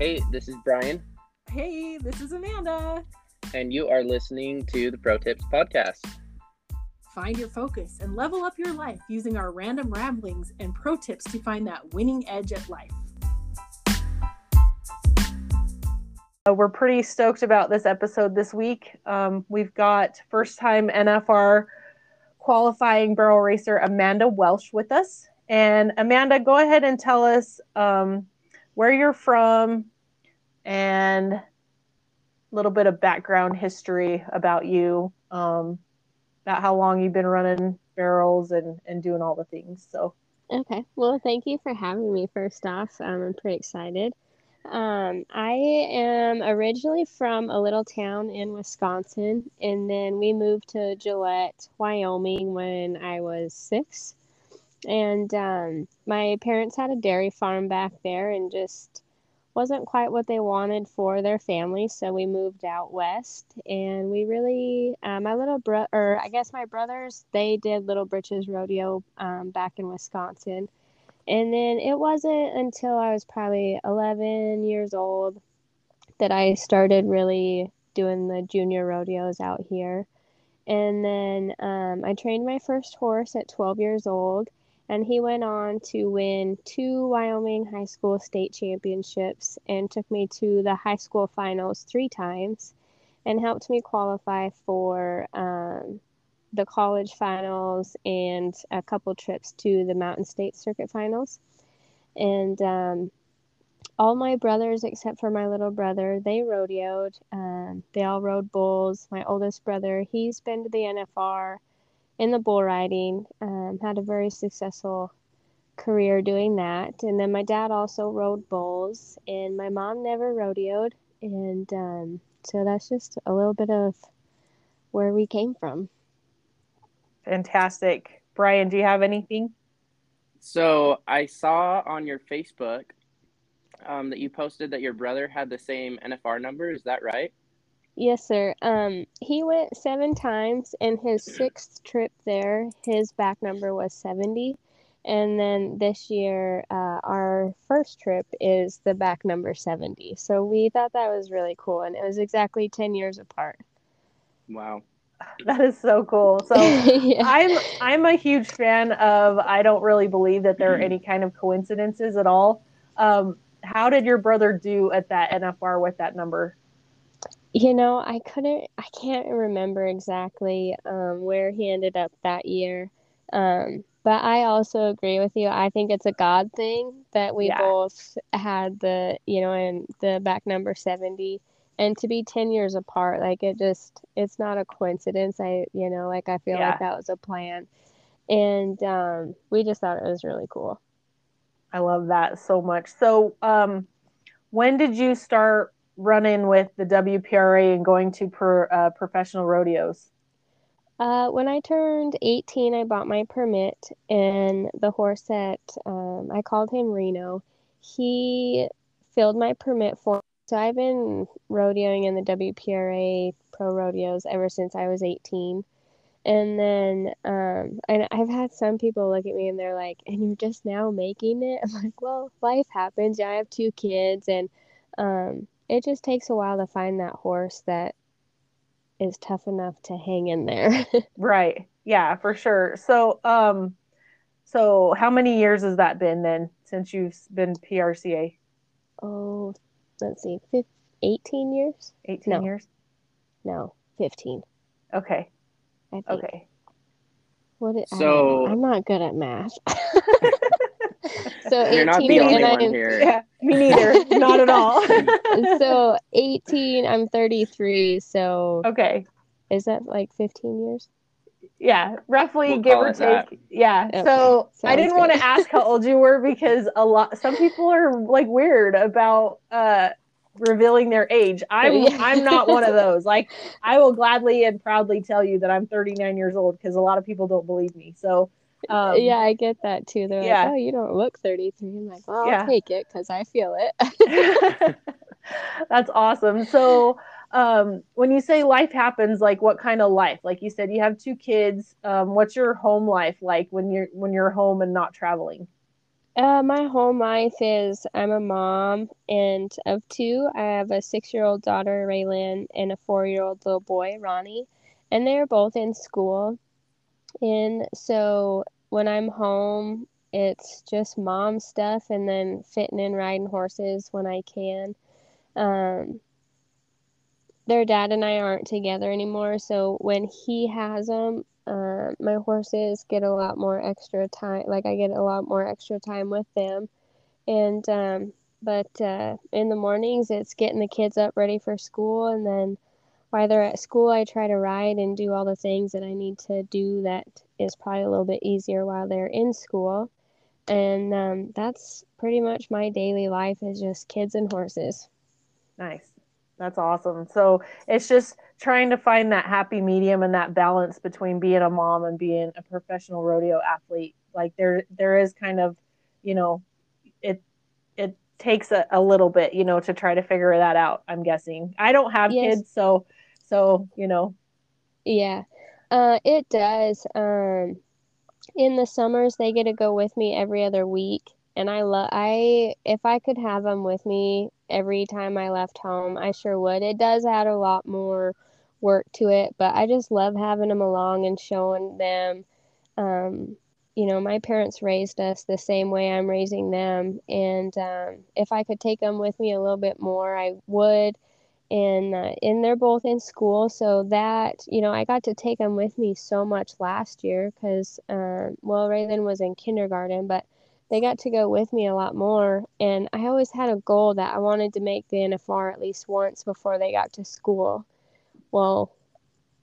Hey, this is Bryan, Hey, this is Amanda. and you are listening to the Pro Tips Podcast. Find your focus and level up your life using our random ramblings and pro tips to find that winning edge at life. Uh, we're pretty stoked about this episode this week. Um, we've got first time NFR qualifying barrel racer Amanda Welsh with us. And Amanda, go ahead and tell us um, where you're from and a little bit of background history about you, um, about how long you've been running barrels and, and doing all the things. So, Okay. Well, thank you for having me first off. Um, I'm pretty excited. Um, I am originally from a little town in Wisconsin, and then we moved to Gillette, Wyoming when I was six. And um, my parents had a dairy farm back there and just wasn't quite what they wanted for their family, so we moved out west. And we really, uh, my little bro, or I guess my brothers, they did Little Britches Rodeo um, back in Wisconsin. And then it wasn't until I was probably 11 years old that I started really doing the junior rodeos out here. And then um, I trained my first horse at 12 years old, and he went on to win two Wyoming high school state championships and took me to the high school finals three times and helped me qualify for um, the college finals and a couple trips to the Mountain State Circuit finals. And um, all my brothers, except for my little brother, they rodeoed. Um, they all rode bulls. My oldest brother, he's been to the NFR in the bull riding, um, had a very successful career doing that. And then my dad also rode bulls, and my mom never rodeoed. And um, so that's just a little bit of where we came from. fantastic. Bryan, do you have anything? So I saw on your Facebook um, that you posted that your brother had the same NFR number. Is that right? Yes, sir. Um, he went seven times, and his sixth trip there, his back number was 70. And then this year, uh, our first trip is the back number 70. So we thought that was really cool, and it was exactly 10 years apart. Wow. That is so cool. So, yeah. I'm I'm a huge fan of. I don't really believe that there are any kind of coincidences at all. Um, how did your brother do at that NFR with that number? You know, I couldn't, I can't remember exactly um, where he ended up that year. Um, but I also agree with you. I think it's a God thing that we Yeah. both had the, you know, and the back number 70 and to be 10 years apart, like it just, it's not a coincidence. I, you know, like I feel Yeah. like that was a plan. And um, we just thought it was really cool. I love that so much. So, um, when did you start running with the WPRA and going to per, uh, professional rodeos? Uh, when I turned 18, I bought my permit, and the horse that um, I called him Reno, he filled my permit for. So I've been rodeoing in the WPRA pro rodeos ever since I was 18. And then, um, and I've had some people look at me and they're like, and you're just now making it? I'm like, well, life happens. Yeah, I have two kids, and um, it just takes a while to find that horse that is tough enough to hang in there. Right. Yeah, for sure. So, um, so how many years has that been then since you've been PRCA? oh, let's see, fif- 18 years? 18 No. years? No, 15, Okay. I think. Okay. What it, So- know. I'm not good at math. so 18 You're not the only one I'm here. Yeah, me neither. Not at all. so 18, I'm 33, so okay. is that like 15 years? Yeah, roughly We'll give or it that. take. Yeah. Okay, So I didn't want to ask how old you were because a lot some people are like weird about uh revealing their age. I'm Yeah. I'm not one of those. Like I will gladly and proudly tell you that I'm 39 years old because a lot of people don't believe me. So um, yeah, I get that too. They're yeah. like, oh, you don't look 33. I'm like, well, I'll take it because I feel it. That's awesome. So, um, when you say life happens, like what kind of life? Like you said, you have two kids. Um, what's your home life like when you're when you're home and not traveling? Uh, my home life is I'm a mom and of two. I have a six year old daughter, Raylan, and a four year old little boy, Ronnie. And they're both in school. And so when I'm home, it's just mom stuff and then fitting and riding horses when I can. Um, their dad and I aren't together anymore, so when he has them, uh, my horses get a lot more extra time. Like I get a lot more extra time with them, and um, but uh, in the mornings it's getting the kids up ready for school, and then while they're at school, I try to ride and do all the things that I need to do that is probably a little bit easier while they're in school. And um, that's pretty much my daily life is just kids and horses. Nice. That's awesome. So it's just trying to find that happy medium and that balance between being a mom and being a professional rodeo athlete. Like there there is kind of, you know, it it takes a, a little bit, you know, to try to figure that out, I'm guessing. I don't have yes. kids, so so, you know. Yeah. Uh it does. Um in the summers they get to go with me every other week and I love I if I could have them with me every time I left home, I sure would. It does add a lot more work to it, but I just love having them along and showing them um, you know, my parents raised us the same way I'm raising them, and um, if I could take them with me a little bit more, I would. And uh, and they're both in school, so that you know, I got to take them with me so much last year because, uh, well, Raylan was in kindergarten, but they got to go with me a lot more. And I always had a goal that I wanted to make the NFR at least once before they got to school. Well,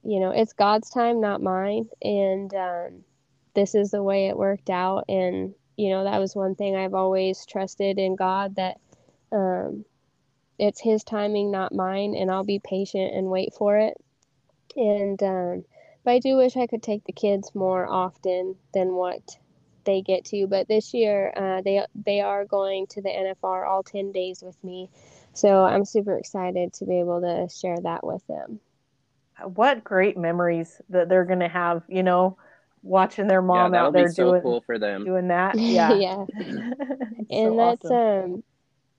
you know, it's God's time, not mine. And um, this is the way it worked out. And, you know, that was one thing I've always trusted in God that um, it's His timing, not mine. And I'll be patient and wait for it. And, um, but I do wish I could take the kids more often than what they get to. But this year, uh, they they are going to the NFR all ten days with me, so I'm super excited to be able to share that with them. What great memories that they're going to have, you know, watching their mom yeah, out there so doing cool for them doing that. Yeah, yeah, and so that's awesome. um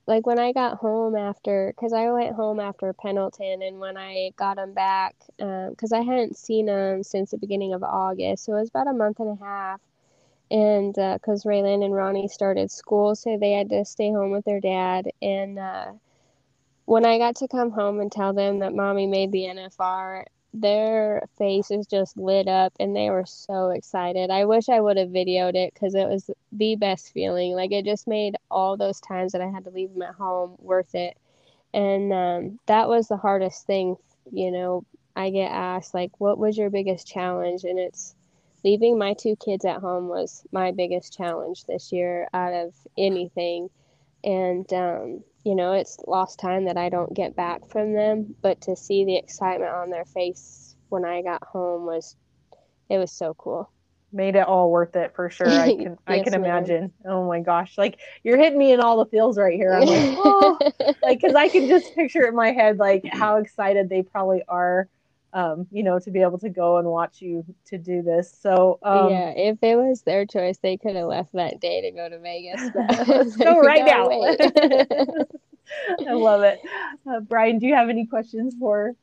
like when I got home after, because I went home after Pendleton, and when I got them back, because um, I hadn't seen them since the beginning of August, so it was about a month and a half and because uh, Raylan and Ronnie started school, so they had to stay home with their dad. And uh, when I got to come home and tell them that mommy made the NFR, their faces just lit up and they were so excited. I wish I would have videoed it because it was the best feeling. Like it just made all those times that I had to leave them at home worth it. And um, that was the hardest thing, you know. I get asked, like, what was your biggest challenge? And it's leaving my two kids at home was my biggest challenge this year out of anything. And, um, you know, it's lost time that I don't get back from them, but to see the excitement on their face when I got home was, it was so cool. Made it all worth it for sure. I can, yes, I can imagine. Oh my gosh. Like you're hitting me in all the feels right here. I'm like, oh, like, cause I can just picture in my head, like how excited they probably are um, you know, to be able to go and watch you to do this. So um, yeah, if it was their choice, they could have left that day to go to Vegas. Let's go right now. I love it, uh, Bryan. Do you have any questions for?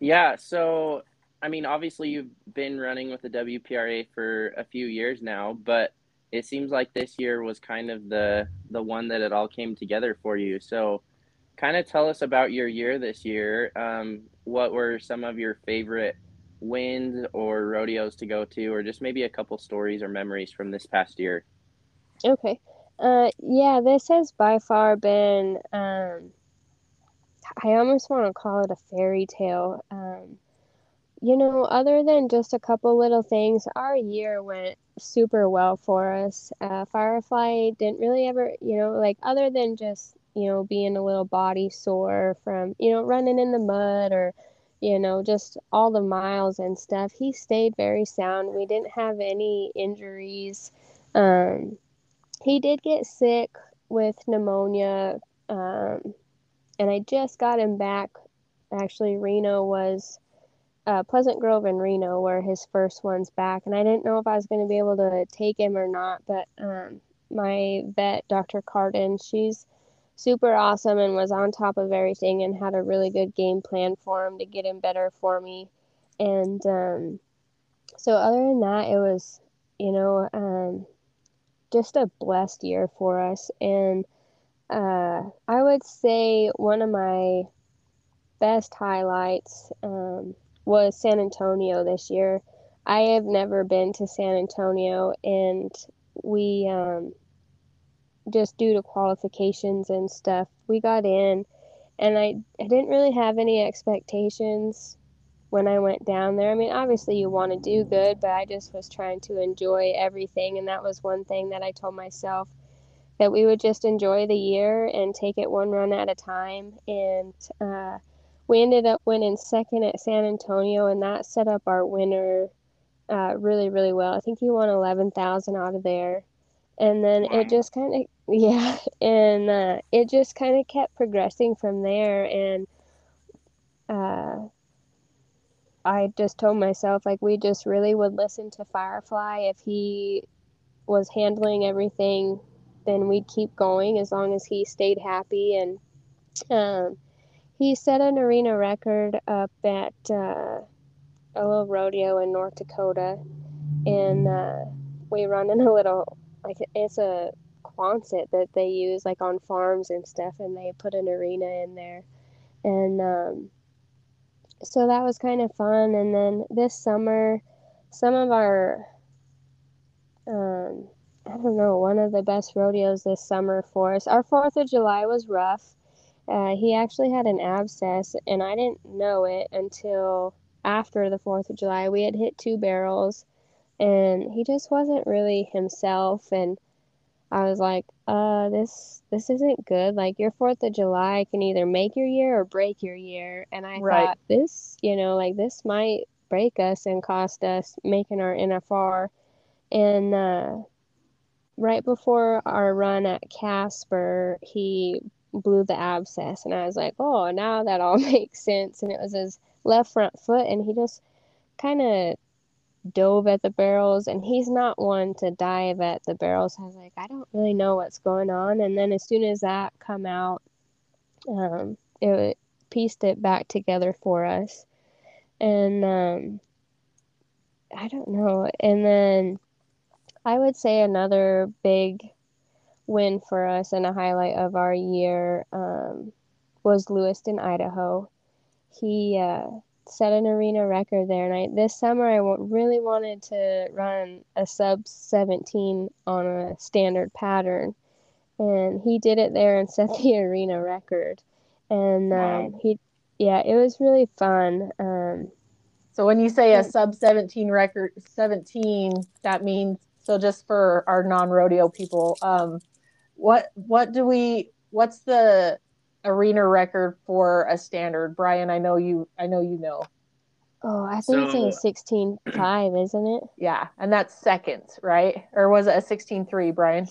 Yeah. So, I mean, obviously, you've been running with the WPRA for a few years now, but it seems like this year was kind of the the one that it all came together for you. So, kind of tell us about your year this year. Um, what were some of your favorite wins or rodeos to go to, or just maybe a couple stories or memories from this past year? Okay. Uh, yeah, this has by far been, um, I almost want to call it a fairy tale. Um, you know, other than just a couple little things, our year went super well for us. Uh, Firefly didn't really ever, you know, like other than just you know, being a little body sore from, you know, running in the mud or, you know, just all the miles and stuff. He stayed very sound. We didn't have any injuries. Um, he did get sick with pneumonia, um, and I just got him back. Actually, Reno was uh, Pleasant Grove and Reno were his first ones back, and I didn't know if I was going to be able to take him or not. But um, my vet, Dr. Carden, she's super awesome and was on top of everything and had a really good game plan for him to get him better for me. And um, so, other than that, it was, you know, um, just a blessed year for us. And uh, I would say one of my best highlights um, was San Antonio this year. I have never been to San Antonio, and we um, just due to qualifications and stuff, we got in, and I I didn't really have any expectations when I went down there. I mean, obviously you want to do good, but I just was trying to enjoy everything, and that was one thing that I told myself that we would just enjoy the year and take it one run at a time. And uh, we ended up winning second at San Antonio, and that set up our winner uh, really, really well. I think he won eleven thousand out of there, and then it just kind of yeah, and uh, it just kind of kept progressing from there, and uh, I just told myself like we just really would listen to Firefly. If he was handling everything, then we'd keep going as long as he stayed happy. And. Um, he set an arena record up at uh, a little rodeo in North Dakota, and uh, we run in a little like it's a Quonset that they use like on farms and stuff, and they put an arena in there, and um, so that was kind of fun. And then this summer, some of our um, I don't know, one of the best rodeos this summer for us. Our Fourth of July was rough. Uh, he actually had an abscess, and I didn't know it until after the 4th of July. We had hit two barrels and he just wasn't really himself and I was like, uh, this this isn't good. Like your Fourth of July can either make your year or break your year. And I right. thought this, you know, like this might break us and cost us making our NFR. And uh, right before our run at Casper, he blew the abscess, and I was like, oh, now that all makes sense. And it was his left front foot, and he just kind of dove at the barrels. And he's not one to dive at the barrels. I was like, I don't really know what's going on. And then as soon as that come out, um, it pieced it back together for us. And um, I don't know. And then I would say another big win for us and a highlight of our year um, was Lewiston, Idaho he uh, set an arena record there. And I, this summer, I w- really wanted to run a sub 17 on a standard pattern. And he did it there and set the arena record. And um, he, yeah, it was really fun. Um, so when you say a sub 17 record, 17, that means so just for our non rodeo people, um, what what do we? What's the arena record for a standard. Bryan, I know you I know you know. Oh, I think so, it's a sixteen five, isn't it? Yeah, and that's seconds, right? Or was it a sixteen three, Bryan?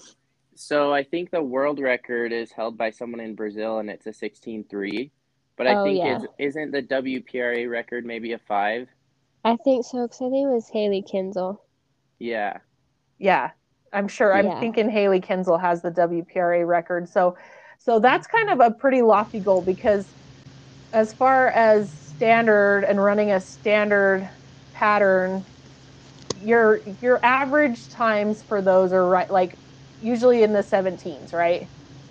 So I think the world record is held by someone in Brazil, and it's a sixteen three. But I oh, think yeah. isn't the WPRA record maybe a five? I think so because I think it was Hailey Kinsel. Yeah. Yeah, I'm sure. I'm yeah. thinking Hailey Kinsel has the WPRA record. So so that's kind of a pretty lofty goal because as far as standard and running a standard pattern, your your average times for those are right like usually in the 17s, right?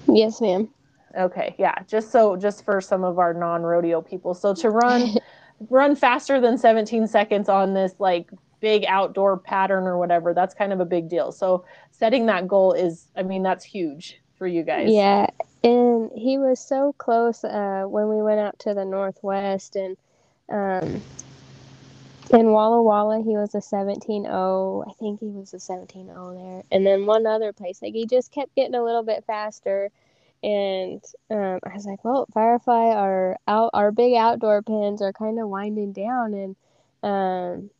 Yes, ma'am. Okay, yeah. Just so just for some of our non-rodeo people. So to run run faster than 17 seconds on this like big outdoor pattern or whatever, that's kind of a big deal. So setting that goal is I mean that's huge for you guys. Yeah, and he was so close uh, when we went out to the northwest and um, in Walla Walla he was a 17-0 I think he was a 17-0 there. And then one other place like he just kept getting a little bit faster. And um, I was like well Firefly our out our big outdoor pins are kind of winding down. And um,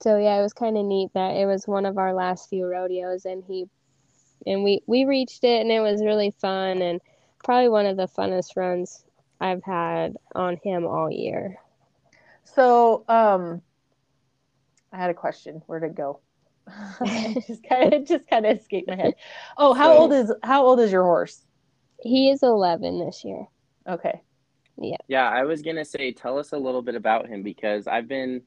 so yeah it was kind of neat that it was one of our last few rodeos and he and we we reached it and it was really fun and probably one of the funnest runs I've had on him all year. So, um I had a question. Where'd it go? just kind of just kind of escaped my head. Oh, how So- old is how old is your horse? He is 11 this year. Okay. Yeah. Yeah, I was gonna say, tell us a little bit about him because I've been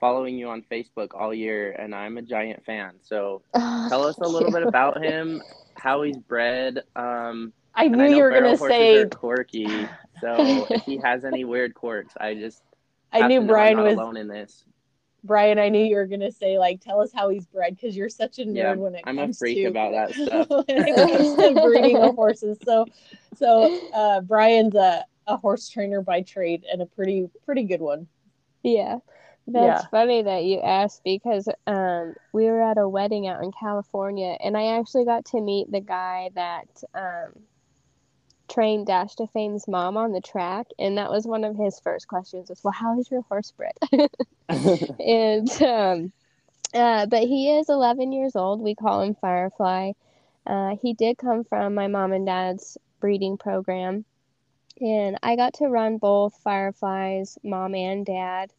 following you on Facebook all year, and I'm a giant fan. So Oh, tell us a little you. bit about him, how he's bred. Um, I knew I you were gonna horses say are quirky. So if he has any weird quirks, I just I knew to know I'm Bryan was alone in this. Bryan, I knew you were gonna say like tell us how he's bred because you're such a nerd Yeah, when it I'm a comes freak to about that stuff. when it comes to breeding of horses. So so uh Bryan's a, a horse trainer by trade and a pretty pretty good one. Yeah. That's Yeah. funny that you asked because um, we were at a wedding out in California, and I actually got to meet the guy that um, trained Dash Ta Fame's mom on the track, and that was one of his first questions was, "Well, how is your horse bred?" and um, uh, but he is 11 years old. We call him Firefly. Uh, he did come from my mom and dad's breeding program, and I got to run both Firefly's mom and dad.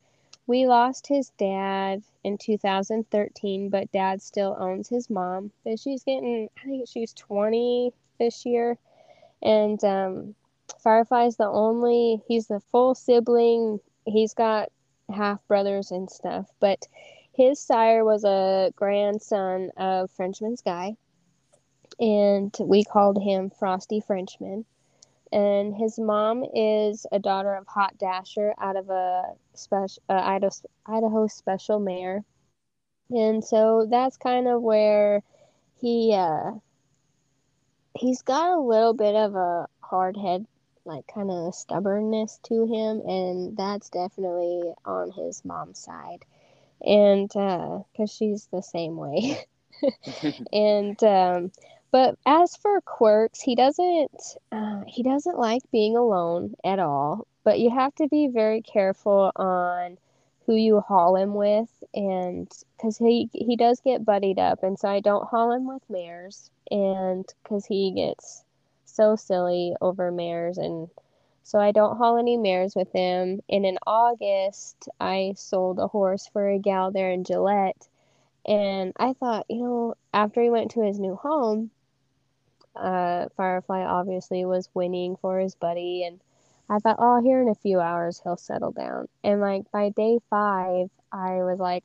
We lost his dad in 2013, but dad still owns his mom. But she's getting, I think she's 20 this year. And um, Firefly's the only, he's the full sibling. He's got half brothers and stuff. But his sire was a grandson of Frenchman's Guy. And we called him Frosty Frenchman and his mom is a daughter of Hot Dasher out of a special uh, Idaho, Idaho special mayor, and so that's kind of where he uh, he's got a little bit of a hard head, like kind of stubbornness to him, and that's definitely on his mom's side, and because she's the same way. and um, but as for quirks, he doesn't uh, he doesn't like being alone at all. But you have to be very careful on who you haul him with, and because he he does get buddied up, and so I don't haul him with mares, and because he gets so silly over mares, and so I don't haul any mares with him. And in August, I sold a horse for a gal there in Gillette. And I thought, you know, after he went to his new home, uh, Firefly obviously was winning for his buddy, and I thought, oh, here in a few hours he'll settle down. And like by day five, I was like,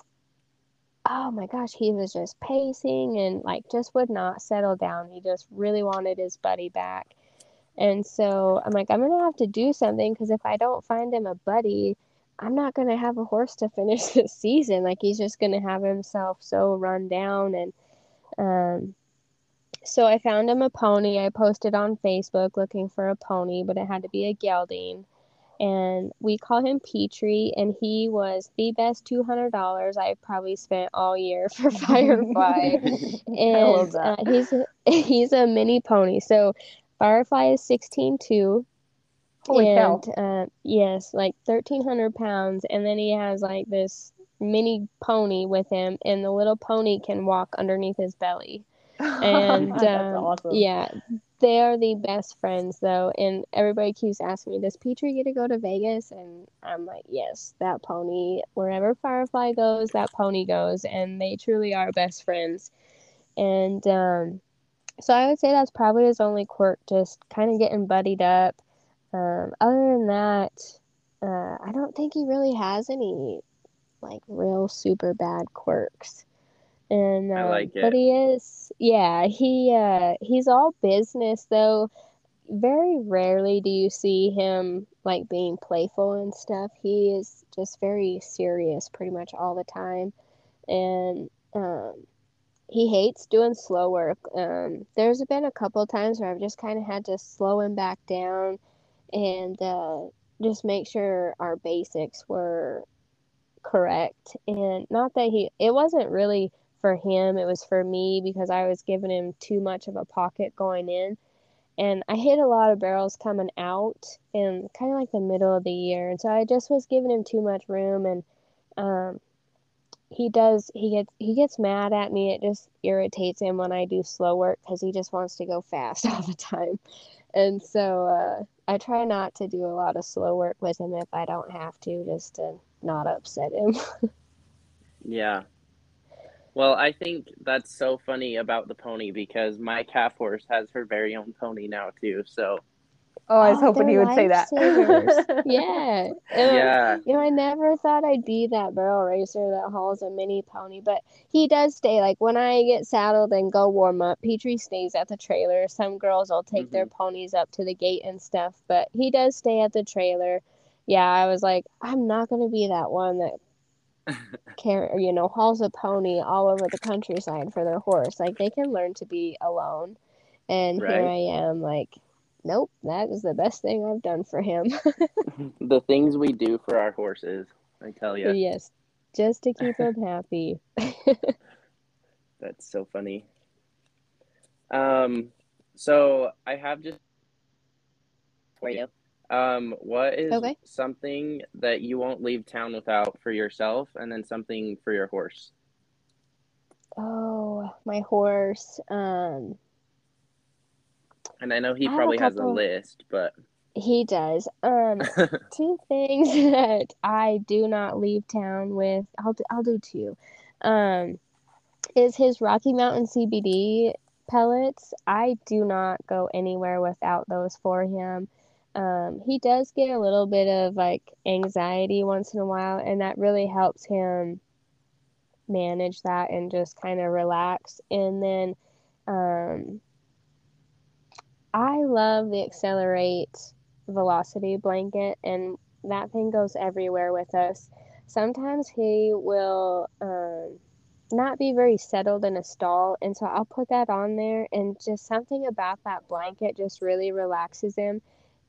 oh my gosh, he was just pacing and like just would not settle down. He just really wanted his buddy back. And so I'm like, I'm gonna have to do something because if I don't find him a buddy, I'm not gonna have a horse to finish the season. Like he's just gonna have himself so run down and um so I found him a pony. I posted on Facebook looking for a pony, but it had to be a gelding. And we call him Petrie, and he was the best two hundred dollars I probably spent all year for Firefly. And uh, he's a, he's a mini pony. So Firefly is sixteen two, Holy cow. and uh, yes, like thirteen hundred pounds, and then he has like this mini pony with him, and the little pony can walk underneath his belly. And um, awesome. yeah, they are the best friends though, and everybody keeps asking me, "Does Petrie get to go to Vegas?" And I'm like, "Yes, that pony. Wherever Firefly goes, that pony goes, and they truly are best friends." And um, so I would say that's probably his only quirk, just kind of getting buddied up. Um, other than that, uh, I don't think he really has any like real super bad quirks. And I um, like but he is, yeah, he uh, he's all business though. Very rarely do you see him like being playful and stuff. He is just very serious pretty much all the time. And um, he hates doing slow work. Um, there's been a couple times where I've just kind of had to slow him back down and uh, just make sure our basics were correct. And not that he, it wasn't really for him, it was for me because I was giving him too much of a pocket going in. And I hit a lot of barrels coming out in kind of like the middle of the year. And so I just was giving him too much room and um, he does he gets he gets mad at me it just irritates him when i do slow work because he just wants to go fast all the time and so uh, i try not to do a lot of slow work with him if i don't have to just to not upset him Yeah. Well, I think that's so funny about the pony because my calf horse has her very own pony now too. So Oh, I was Oh, hoping you would say that. yeah. Um, yeah, You know, I never thought I'd be that barrel racer that hauls a mini pony, but he does stay. Like when I get saddled and go warm up, Petrie stays at the trailer. Some girls will take their ponies up to the gate and stuff, but he does stay at the trailer. Yeah, I was like, I'm not gonna be that one that care, you know, hauls a pony all over the countryside for their horse. Like they can learn to be alone. And here I am, like, nope, that is the best thing I've done for him. the things we do for our horses, I tell you, Yes, just to keep him happy. that's so funny. Um, so I have just for you. Um, what is Okay. something that you won't leave town without for yourself, and then something for your horse? Oh, my horse. Um, And I know he I have a probably has a list, but he does. Um, two things that I do not leave town with. I'll do, I'll do two. Um, is his Rocky Mountain CBD pellets. I do not go anywhere without those for him. Um, he does get a little bit of like anxiety once in a while, and that really helps him manage that and just kind of relax. And then, um, I love the Accelerate Velocity blanket, and that thing goes everywhere with us. Sometimes he will um, not be very settled in a stall, and so I'll put that on there, and just something about that blanket just really relaxes him,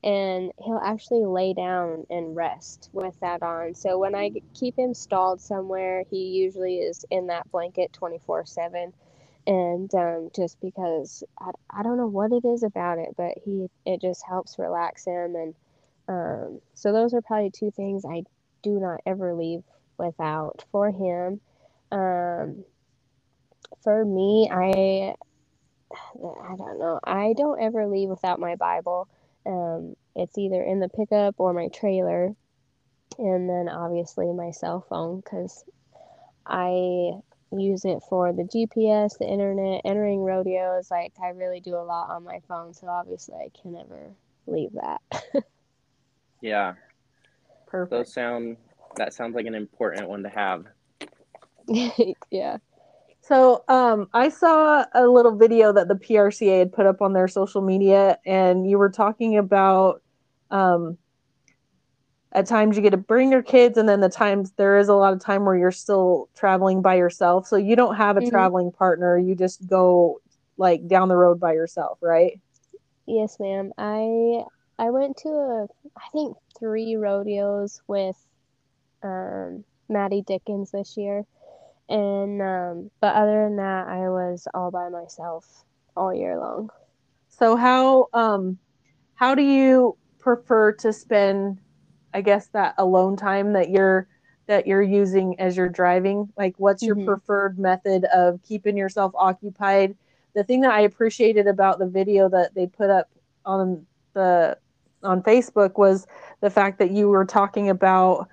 and he'll actually lay down and rest with that on. So when I keep him stalled somewhere, he usually is in that blanket 24 7 and um, just because I, I don't know what it is about it, but he it just helps relax him, and um, so those are probably two things I do not ever leave without for him. Um, for me, I I don't know. I don't ever leave without my Bible. Um, it's either in the pickup or my trailer, and then obviously my cell phone because I use it for the GPS, the internet, entering rodeos. Like I really do a lot on my phone, so obviously I can never leave that. yeah, Perfect. those sound that sounds like an important one to have. yeah. So um, I saw a little video that the PRCA had put up on their social media, and you were talking about um, at times you get to bring your kids, and then the times there is a lot of time where you're still traveling by yourself. So you don't have a Mhm. traveling partner; you just go like down the road by yourself, right? Yes, ma'am. I I went to a I think three rodeos with um, Maddie Dickens this year, and um, but other than that, I was all by myself all year long. So how um how do you prefer to spend I guess that alone time that you're that you're using as you're driving? Like what's your Mhm. preferred method of keeping yourself occupied? The thing that I appreciated about the video that they put up on the on Facebook was the fact that you were talking about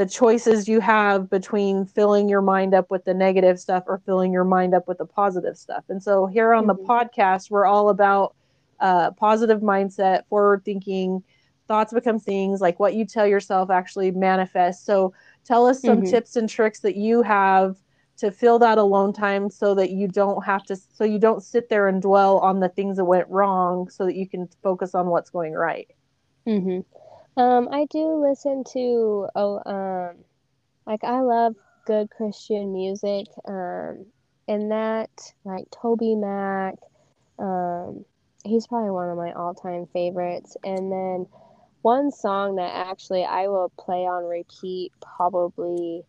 the choices you have between filling your mind up with the negative stuff or filling your mind up with the positive stuff. And so here on the Mhm. podcast, we're all about uh, positive mindset, forward thinking, thoughts become things, like what you tell yourself actually manifests. So tell us some Mhm. tips and tricks that you have to fill that alone time so that you don't have to so you don't sit there and dwell on the things that went wrong so that you can focus on what's going right. hmm Um, I do listen to oh um, like I love good Christian music. Um, and that like Toby Mac, um, he's probably one of my all-time favorites. And then one song that actually I will play on repeat probably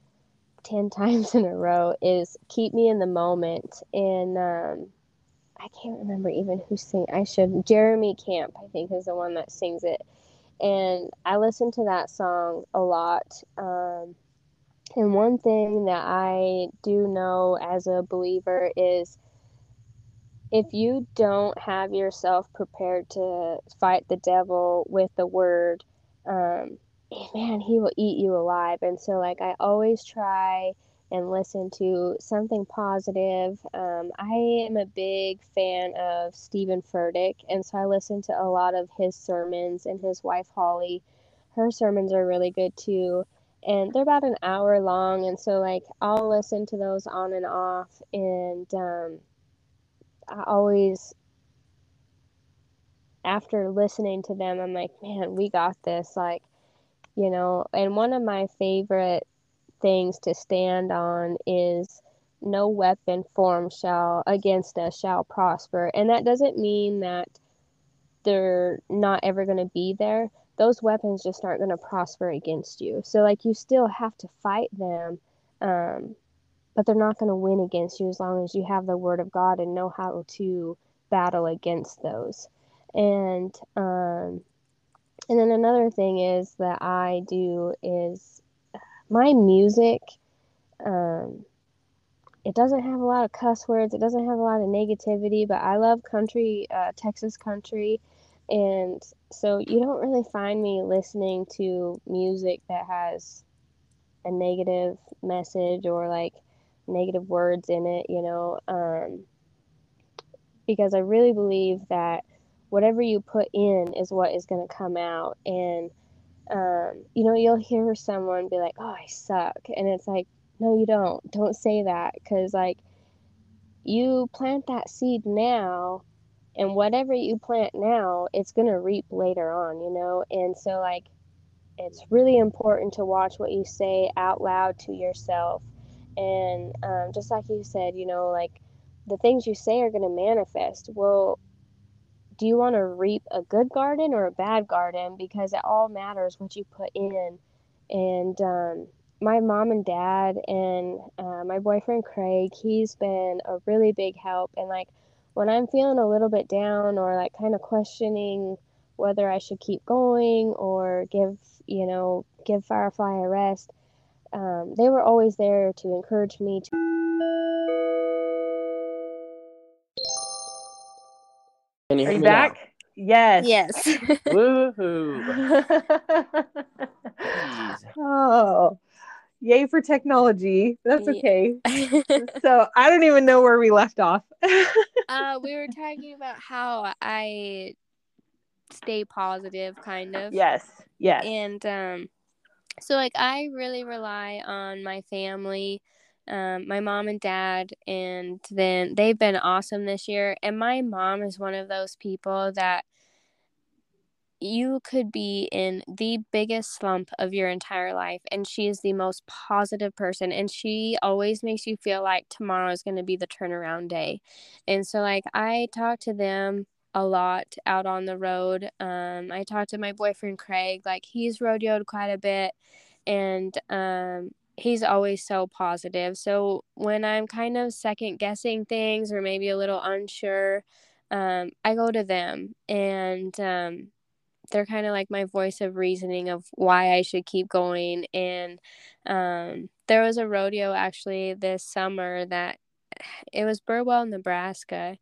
10 times in a row is Keep Me in the Moment. And um, I can't remember even who sing. I should. Jeremy Camp, I think, is the one that sings it. And I listen to that song a lot. Um, and one thing that I do know as a believer is if you don't have yourself prepared to fight the devil with the word, um, man, he will eat you alive. And so, like, I always try and listen to something positive. Um, I am a big fan of Steven Furtick, and so I listen to a lot of his sermons and his wife Holly. Her sermons are really good too, and they're about an hour long, and so like I'll listen to those on and off, and um, I always after listening to them, I'm like, man, we got this. Like, you know, and one of my favorite things to stand on is no weapon formed shall against us shall prosper. And that doesn't mean that they're not ever going to be there. Those weapons just aren't going to prosper against you. So, like, you still have to fight them, um, but they're not going to win against you as long as you have the word of God and know how to battle against those. And, um, and then another thing is that I do is my music um, it doesn't have a lot of cuss words it doesn't have a lot of negativity but i love country uh, texas country. And so you don't really find me listening to music that has a negative message or like negative words in it you know um, because i really believe that whatever you put in is what is going to come out. And um, you know, you'll hear someone be like, "Oh, I suck," and it's like, no, you don't. Don't say that because like you plant that seed now, and whatever you plant now, it's gonna reap later on, you know. And so like, it's really important to watch what you say out loud to yourself, and um, just like you said, you know, like the things you say are gonna manifest. Well, do you want to reap a good garden or a bad garden? Because it all matters what you put in. And um, my mom and dad and uh, my boyfriend Craig, he's been a really big help. And like when I'm feeling a little bit down or like kind of questioning whether I should keep going or give, you know, give Firefly a rest, um, they were always there to encourage me to. Can you Are you me now? back? Yes. Yes. Woohoo! Jeez. oh, yay for technology. That's okay. So I don't even know where we left off. uh, we were talking about how I stay positive, kind of. yes. Yes. And um, so, like, I really rely on my family, um, my mom and dad, and then they've been awesome this year. And my mom is one of those people that you could be in the biggest slump of your entire life, and she is the most positive person, and she always makes you feel like tomorrow is going to be the turnaround day. And so, like, I talk to them a lot out on the road. Um, I talked to my boyfriend Craig, like he's rodeoed quite a bit, and um, he's always so positive. So when I'm kind of second guessing things or maybe a little unsure, um, I go to them, and um, they're kind of like my voice of reasoning of why I should keep going. And um, there was a rodeo actually this summer that it was Burwell, Nebraska,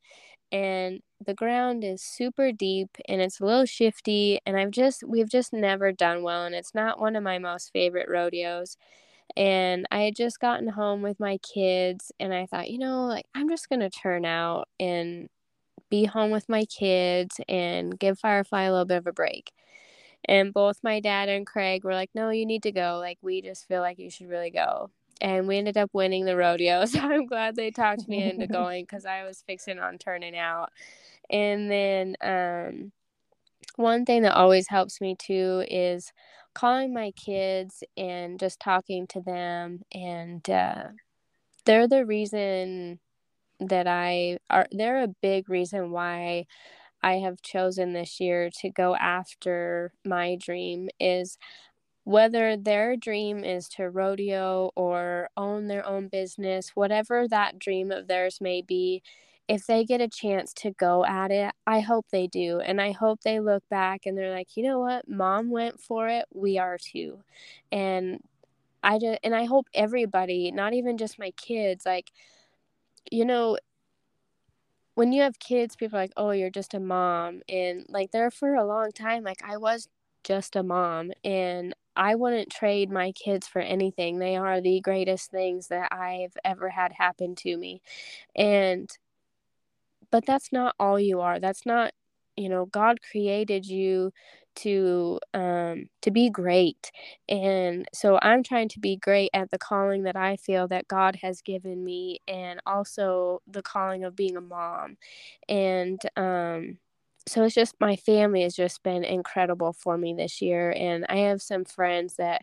and the ground is super deep and it's a little shifty and I've just we've just never done well and it's not one of my most favorite rodeos. And I had just gotten home with my kids and I thought, you know, like I'm just going to turn out and be home with my kids and give Firefly a little bit of a break. And both my dad and Craig were like, no, you need to go. Like, we just feel like you should really go. And we ended up winning the rodeo. So I'm glad they talked me into going because I was fixing on turning out. And then um, one thing that always helps me too is calling my kids and just talking to them. And uh, they're the reason that I are, they're a big reason why I have chosen this year to go after my dream is whether their dream is to rodeo or own their own business, whatever that dream of theirs may be, if they get a chance to go at it, I hope they do. And I hope they look back and they're like, you know what? Mom went for it. We are too. And I just, and I hope everybody, not even just my kids, like, you know, when you have kids, people are like, oh, you're just a mom. And like, there for a long time, like, I was just a mom. And I wouldn't trade my kids for anything. They are the greatest things that I've ever had happen to me. And but that's not all you are. That's not, you know, God created you to um to be great. And so i'm trying to be great at the calling that i feel that god has given me and also the calling of being a mom. And um so it's just my family has just been incredible for me this year. And i have some friends that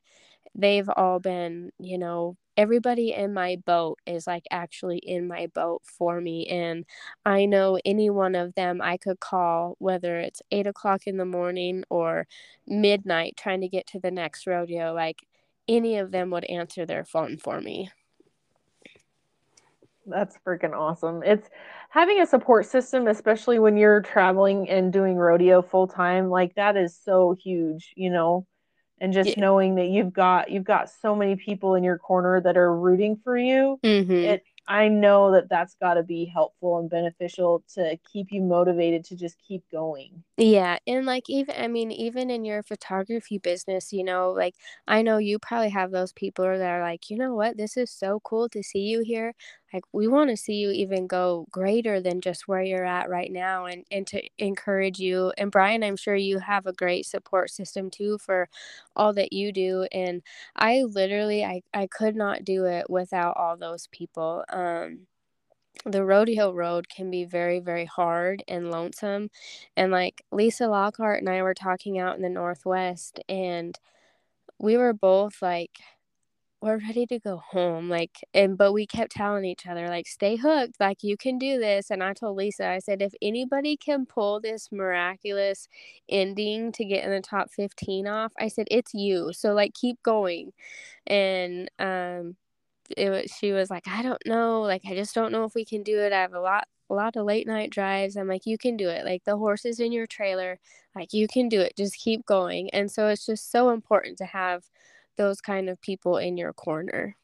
they've all been you know everybody in my boat is like actually in my boat for me and i know any one of them i could call whether it's eight o'clock in the morning or midnight trying to get to the next rodeo like any of them would answer their phone for me. That's freaking awesome. It's having a support system especially when you're traveling and doing rodeo full time like that is so huge you know and just yeah. knowing that you've got you've got so many people in your corner that are rooting for you mm-hmm. it I know that that's got to be helpful and beneficial to keep you motivated to just keep going. Yeah, and like even I mean even in your photography business, you know, like I know you probably have those people that are like, "You know what? This is so cool to see you here. Like we want to see you even go greater than just where you're at right now and and to encourage you." And Bryan, I'm sure you have a great support system too for all that you do and I literally I I could not do it without all those people the rodeo road can be very very hard and lonesome. And like lisa lockhart and i were talking out in the northwest and we were both like we're ready to go home like and but we kept telling each other like stay hooked like you can do this. And i told lisa i said if anybody can pull this miraculous ending to get in the top 15 off i said it's you so like keep going. And um it was, she was like, I don't know, like I just don't know if we can do it. I have a lot a lot of late night drives. I'm like, you can do it. Like the horses in your trailer, like you can do it. Just keep going. And so it's just so important to have those kind of people in your corner.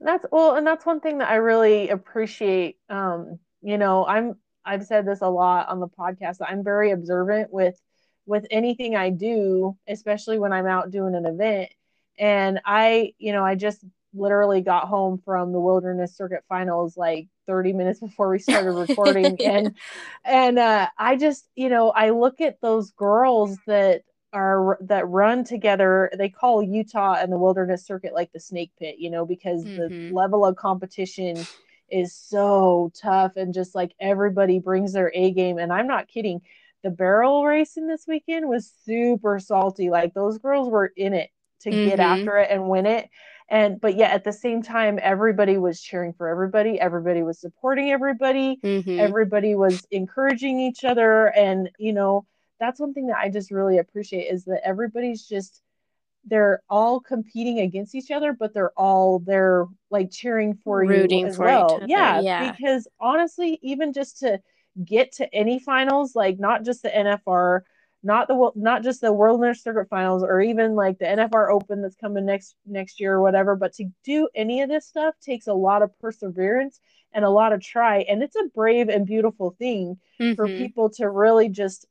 That's well, and that's one thing that I really appreciate. Um, you know, I'm I've said this a lot on the podcast. I'm very observant with with anything I do, especially when I'm out doing an event. And I, you know, I just literally got home from the wilderness circuit finals like 30 minutes before we started recording. And and uh, i just you know i look at those girls that are that run together. They call utah and the wilderness circuit like the snake pit you know because mm-hmm. the level of competition is so tough and just like everybody brings their a game. And i'm not kidding the barrel racing this weekend was super salty. Like those girls were in it to mm-hmm. get after it and win it and but yet at the same time everybody was cheering for everybody. Everybody was supporting everybody. Mm-hmm. everybody was encouraging each other. And you know that's one thing that i just really appreciate is that everybody's just they're all competing against each other but they're all they're like cheering for Rooting you as for well. yeah, yeah. because honestly even just to get to any finals like not just the nfr not the not just the World Wilderness Circuit Finals or even like the NFR Open that's coming next next year or whatever. But to do any of this stuff takes a lot of perseverance and a lot of try, and it's a brave and beautiful thing mm-hmm. for people to really just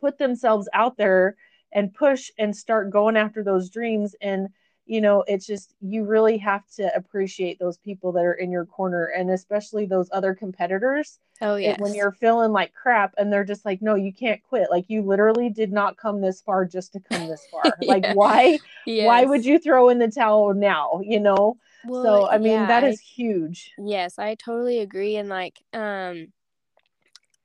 put themselves out there and push and start going after those dreams and you know it's just you really have to appreciate those people that are in your corner and especially those other competitors oh yeah when you're feeling like crap and they're just like no you can't quit like you literally did not come this far just to come this far yeah. like why yes. why would you throw in the towel now you know well, so i mean yeah, that is huge yes i totally agree and like um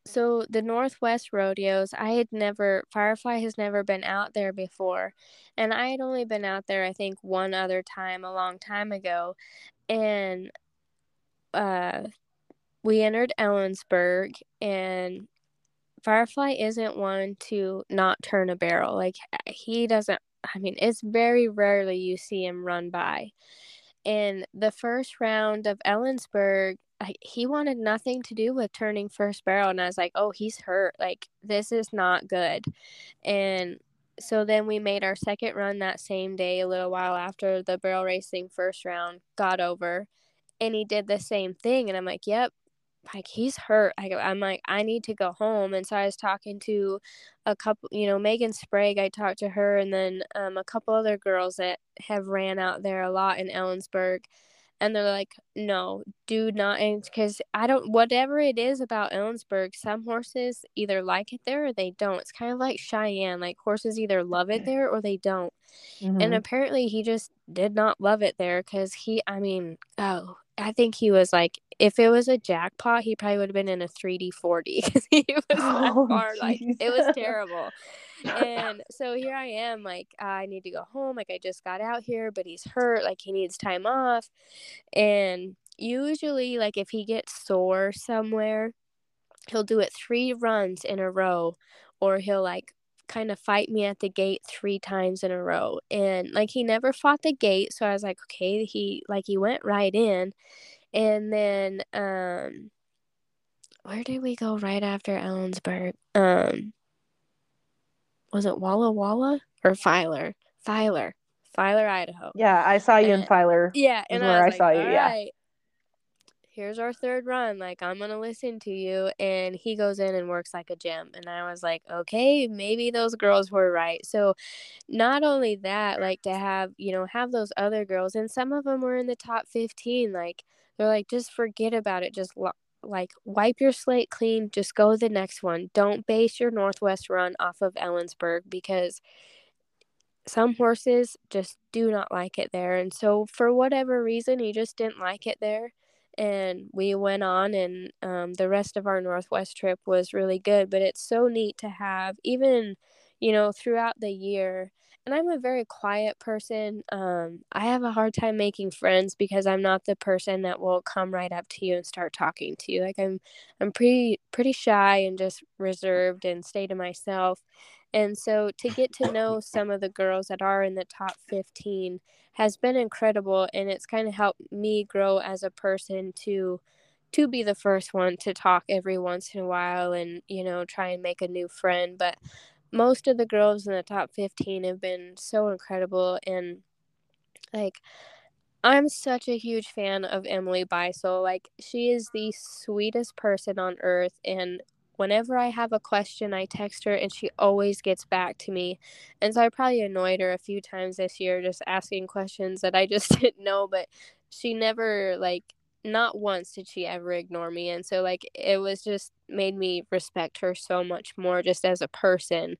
so the Northwest rodeos, I had never Firefly has never been out there before. And I had only been out there I think one other time a long time ago. And uh we entered Ellensburg and Firefly isn't one to not turn a barrel. Like he doesn't I mean, it's very rarely you see him run by. In the first round of Ellensburg, I, he wanted nothing to do with turning first barrel and i was like oh he's hurt like this is not good and so then we made our second run that same day a little while after the barrel racing first round got over and he did the same thing and i'm like yep like he's hurt. I, I'm like, I need to go home. And so I was talking to a couple, you know, Megan Sprague. I talked to her, and then um, a couple other girls that have ran out there a lot in Ellensburg and they're like no do not because i don't whatever it is about ellensburg some horses either like it there or they don't it's kind of like cheyenne like horses either love it there or they don't mm-hmm. and apparently he just did not love it there because he i mean oh i think he was like if it was a jackpot he probably would have been in a 3d 4d because he was oh, far like it was terrible and so here I am, like, I need to go home. Like, I just got out here, but he's hurt. Like, he needs time off. And usually, like, if he gets sore somewhere, he'll do it three runs in a row, or he'll, like, kind of fight me at the gate three times in a row. And, like, he never fought the gate. So I was like, okay, he, like, he went right in. And then, um, where did we go right after Ellensburg? Um, was it Walla Walla or Filer? Filer. Filer, Idaho. Yeah, I saw you and, in Filer. Yeah, and where I, I like, saw you. Yeah. Right, here's our third run. Like I'm gonna listen to you. And he goes in and works like a gem. And I was like, okay, maybe those girls were right. So not only that, like to have you know have those other girls, and some of them were in the top 15. Like they're like, just forget about it. Just like wipe your slate clean just go the next one don't base your northwest run off of ellensburg because some horses just do not like it there and so for whatever reason he just didn't like it there and we went on and um, the rest of our northwest trip was really good but it's so neat to have even you know throughout the year and I'm a very quiet person. Um, I have a hard time making friends because I'm not the person that will come right up to you and start talking to you. Like I'm, I'm pretty pretty shy and just reserved and stay to myself. And so to get to know some of the girls that are in the top 15 has been incredible, and it's kind of helped me grow as a person to to be the first one to talk every once in a while and you know try and make a new friend but most of the girls in the top 15 have been so incredible and like I'm such a huge fan of Emily Beisel. Like she is the sweetest person on earth and whenever I have a question, I text her and she always gets back to me. And so I probably annoyed her a few times this year just asking questions that I just didn't know, but she never like not once did she ever ignore me and so like it was just made me respect her so much more just as a person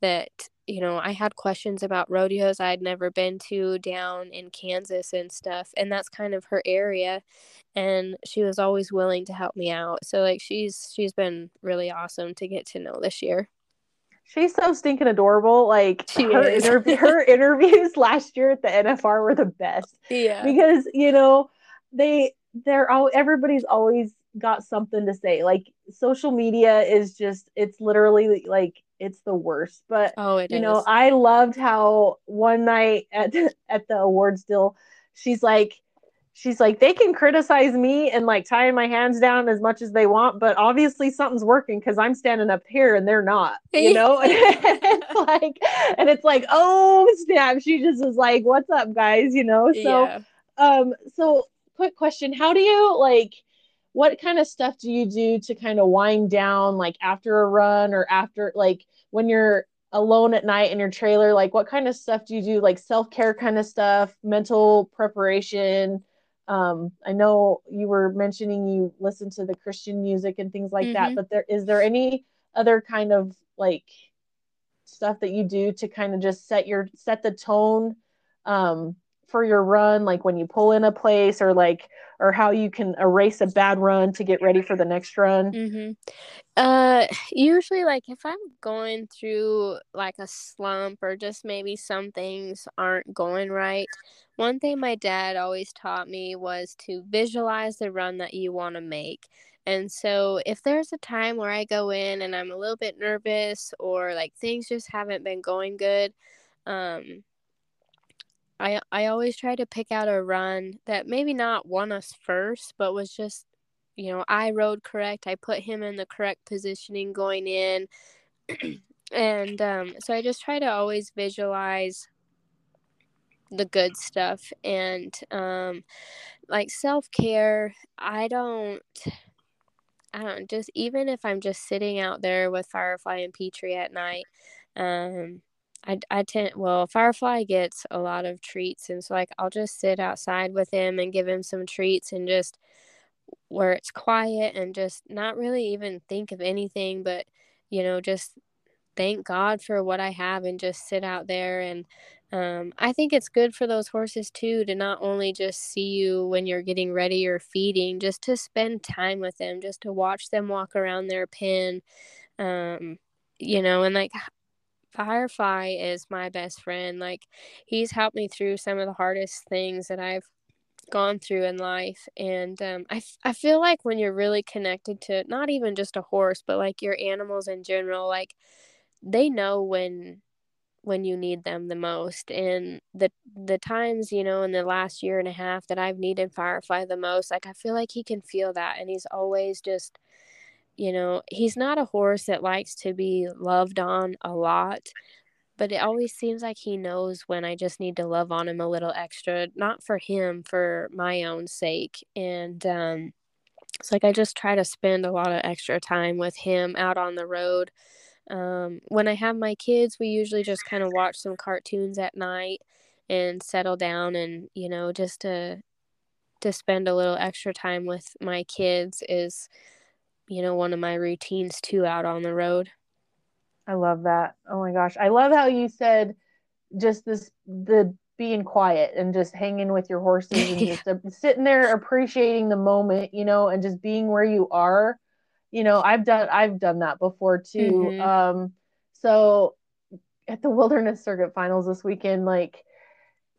that you know i had questions about rodeos i'd never been to down in kansas and stuff and that's kind of her area and she was always willing to help me out so like she's she's been really awesome to get to know this year She's so stinking adorable. Like she her, interv- her interviews last year at the NFR were the best. Yeah. Because, you know, they they're all everybody's always got something to say. Like social media is just it's literally like it's the worst. But oh, it you is. know, I loved how one night at at the awards deal, she's like she's like they can criticize me and like tying my hands down as much as they want but obviously something's working because i'm standing up here and they're not you know and it's like and it's like oh snap she just is like what's up guys you know so yeah. um so quick question how do you like what kind of stuff do you do to kind of wind down like after a run or after like when you're alone at night in your trailer? Like what kind of stuff do you do? Like self-care kind of stuff mental preparation? Um i know you were mentioning you listen to the christian music and things like mm-hmm. that but there is there any other kind of like stuff that you do to kind of just set your set the tone um for your run like when you pull in a place or like or how you can erase a bad run to get ready for the next run mm-hmm. uh usually like if i'm going through like a slump or just maybe some things aren't going right one thing my dad always taught me was to visualize the run that you want to make and so if there's a time where i go in and i'm a little bit nervous or like things just haven't been going good um I I always try to pick out a run that maybe not won us first, but was just you know I rode correct. I put him in the correct positioning going in, and um, so I just try to always visualize the good stuff and um, like self care. I don't. I don't just even if I'm just sitting out there with Firefly and Petrie at night, um, I, I tend well Firefly gets a lot of treats and so like I'll just sit outside with him and give him some treats and just where it's quiet and just not really even think of anything but you know just thank God for what I have and just sit out there and um, I think it's good for those horses too to not only just see you when you're getting ready or feeding, just to spend time with them, just to watch them walk around their pen, um, you know, and like Firefly is my best friend. Like he's helped me through some of the hardest things that I've gone through in life and um, I, f- I feel like when you're really connected to not even just a horse but like your animals in general like they know when when you need them the most and the the times you know in the last year and a half that I've needed Firefly the most like I feel like he can feel that and he's always just you know, he's not a horse that likes to be loved on a lot, but it always seems like he knows when I just need to love on him a little extra, not for him, for my own sake. And um, it's like I just try to spend a lot of extra time with him out on the road. Um, when I have my kids, we usually just kind of watch some cartoons at night and settle down and, you know, just to to spend a little extra time with my kids is you know, one of my routines too out on the road. I love that. Oh my gosh. I love how you said just this the being quiet and just hanging with your horses and just uh, sitting there appreciating the moment, you know, and just being where you are. You know, I've done I've done that before too. Mm-hmm. Um so at the wilderness circuit finals this weekend like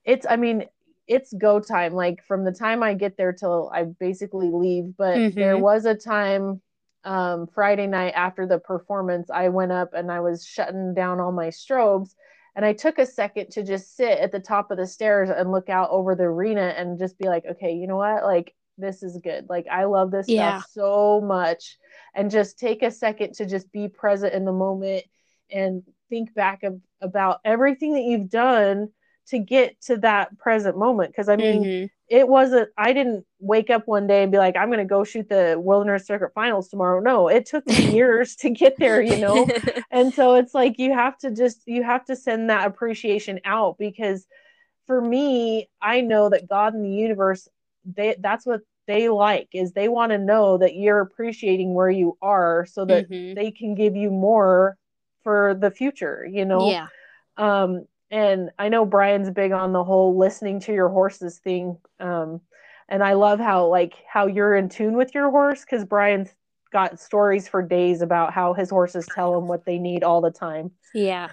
it's I mean it's go time like from the time I get there till I basically leave but mm-hmm. there was a time um, Friday night after the performance, I went up and I was shutting down all my strobes. And I took a second to just sit at the top of the stairs and look out over the arena and just be like, okay, you know what? Like, this is good. Like, I love this yeah. stuff so much. And just take a second to just be present in the moment and think back of, about everything that you've done to get to that present moment. Cause I mean, mm-hmm. it wasn't i didn't wake up one day and be like i'm going to go shoot the wilderness circuit finals tomorrow. No it took me years to get there you know? And so it's like you have to just you have to send that appreciation out because for me i know that god and the universe they that's what they like is they want to know that you're appreciating where you are so that mm-hmm. they can give you more for the future you know? Yeah. Um and I know Bryan's big on the whole listening to your horses thing. Um, and I love how like how you're in tune with your horse because Bryan's got stories for days about how his horses tell him what they need all the time. Yeah.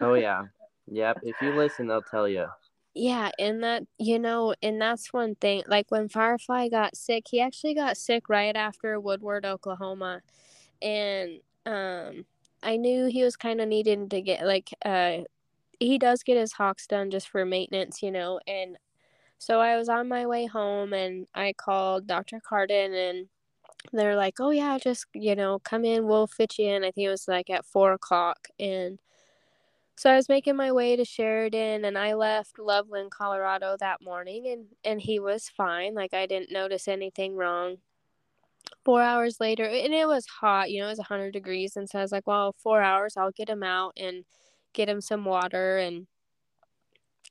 Oh yeah. Yep. If you listen, they'll tell you. Yeah, and that you know, and that's one thing. Like when Firefly got sick, he actually got sick right after Woodward, Oklahoma, and um, I knew he was kind of needing to get like uh he does get his hocks done just for maintenance, you know. And so I was on my way home and I called Dr. Carden and they're like, oh, yeah, just, you know, come in, we'll fit you in. I think it was like at four o'clock. And so I was making my way to Sheridan and I left Loveland, Colorado that morning and, and he was fine. Like I didn't notice anything wrong. Four hours later, and it was hot, you know, it was 100 degrees. And so I was like, well, four hours, I'll get him out. And get him some water and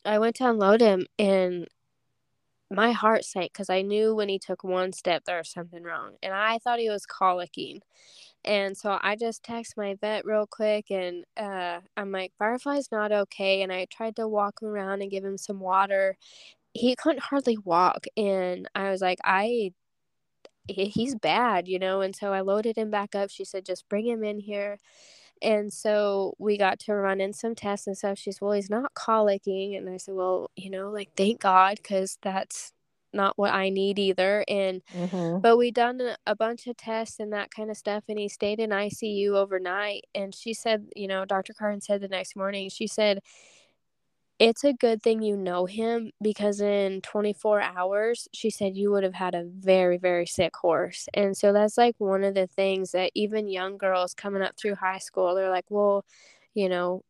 I went to unload him and my heart sank because I knew when he took one step there was something wrong. And I thought he was colicking. And so I just text my vet real quick and uh, I'm like, Firefly's not okay. And I tried to walk him around and give him some water. He couldn't hardly walk. And I was like, I, he's bad, you know? And so I loaded him back up. She said, just bring him in here. And so we got to run in some tests and stuff. She's, well, he's not colicking. And I said, well, you know, like, thank God, because that's not what I need either. And, mm-hmm. but we done a bunch of tests and that kind of stuff. And he stayed in ICU overnight. And she said, you know, Dr. Carden said the next morning, she said, it's a good thing you know him because in 24 hours she said you would have had a very very sick horse and so that's like one of the things that even young girls coming up through high school they're like well you know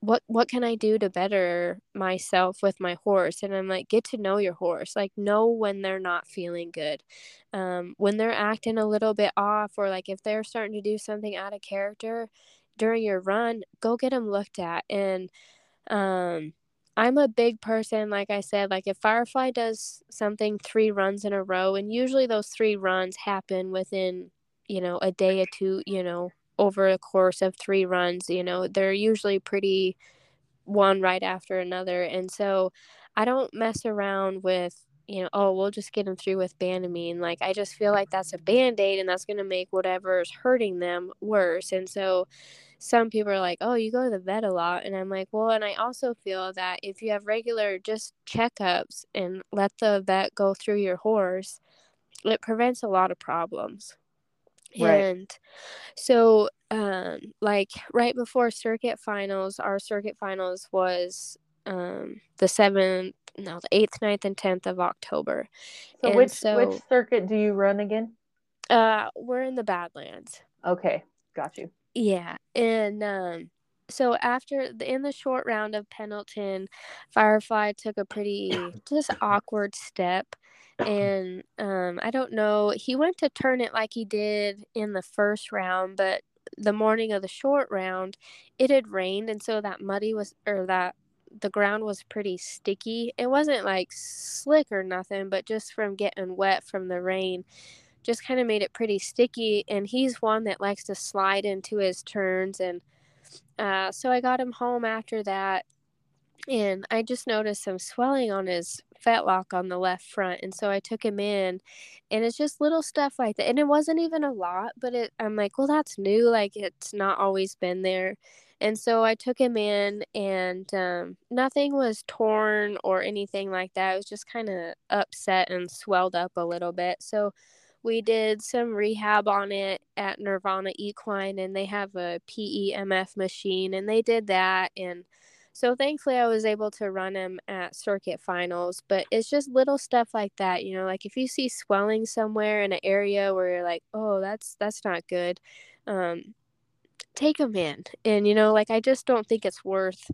what what can I do to better myself with my horse? And I'm like, get to know your horse. Like know when they're not feeling good. Um, when they're acting a little bit off or like if they're starting to do something out of character during your run, go get them looked at. And um I'm a big person, like I said, like if Firefly does something three runs in a row, and usually those three runs happen within, you know, a day or two, you know, over a course of three runs, you know, they're usually pretty one right after another. And so I don't mess around with, you know, oh, we'll just get them through with Banamine. Like, I just feel like that's a band aid and that's going to make whatever's hurting them worse. And so some people are like, oh, you go to the vet a lot. And I'm like, well, and I also feel that if you have regular just checkups and let the vet go through your horse, it prevents a lot of problems. Right. And so, um, like right before circuit finals, our circuit finals was um, the seventh, no, the eighth, 9th, and tenth of October. So And which so- which circuit do you run again? Uh, we're in the Badlands. Okay, got you. Yeah, and um, so after the in the short round of Pendleton, Firefly took a pretty just awkward step, and um, I don't know. He went to turn it like he did in the first round, but the morning of the short round, it had rained, and so that muddy was or that the ground was pretty sticky. It wasn't like slick or nothing, but just from getting wet from the rain just kind of made it pretty sticky and he's one that likes to slide into his turns and uh, so i got him home after that and i just noticed some swelling on his fetlock on the left front and so i took him in and it's just little stuff like that and it wasn't even a lot but it i'm like well that's new like it's not always been there and so i took him in and um, nothing was torn or anything like that it was just kind of upset and swelled up a little bit so we did some rehab on it at Nirvana Equine, and they have a PEMF machine, and they did that. And so thankfully, I was able to run him at circuit finals. But it's just little stuff like that, you know, like if you see swelling somewhere in an area where you're like, oh, that's that's not good, um, take them in. And you know, like I just don't think it's worth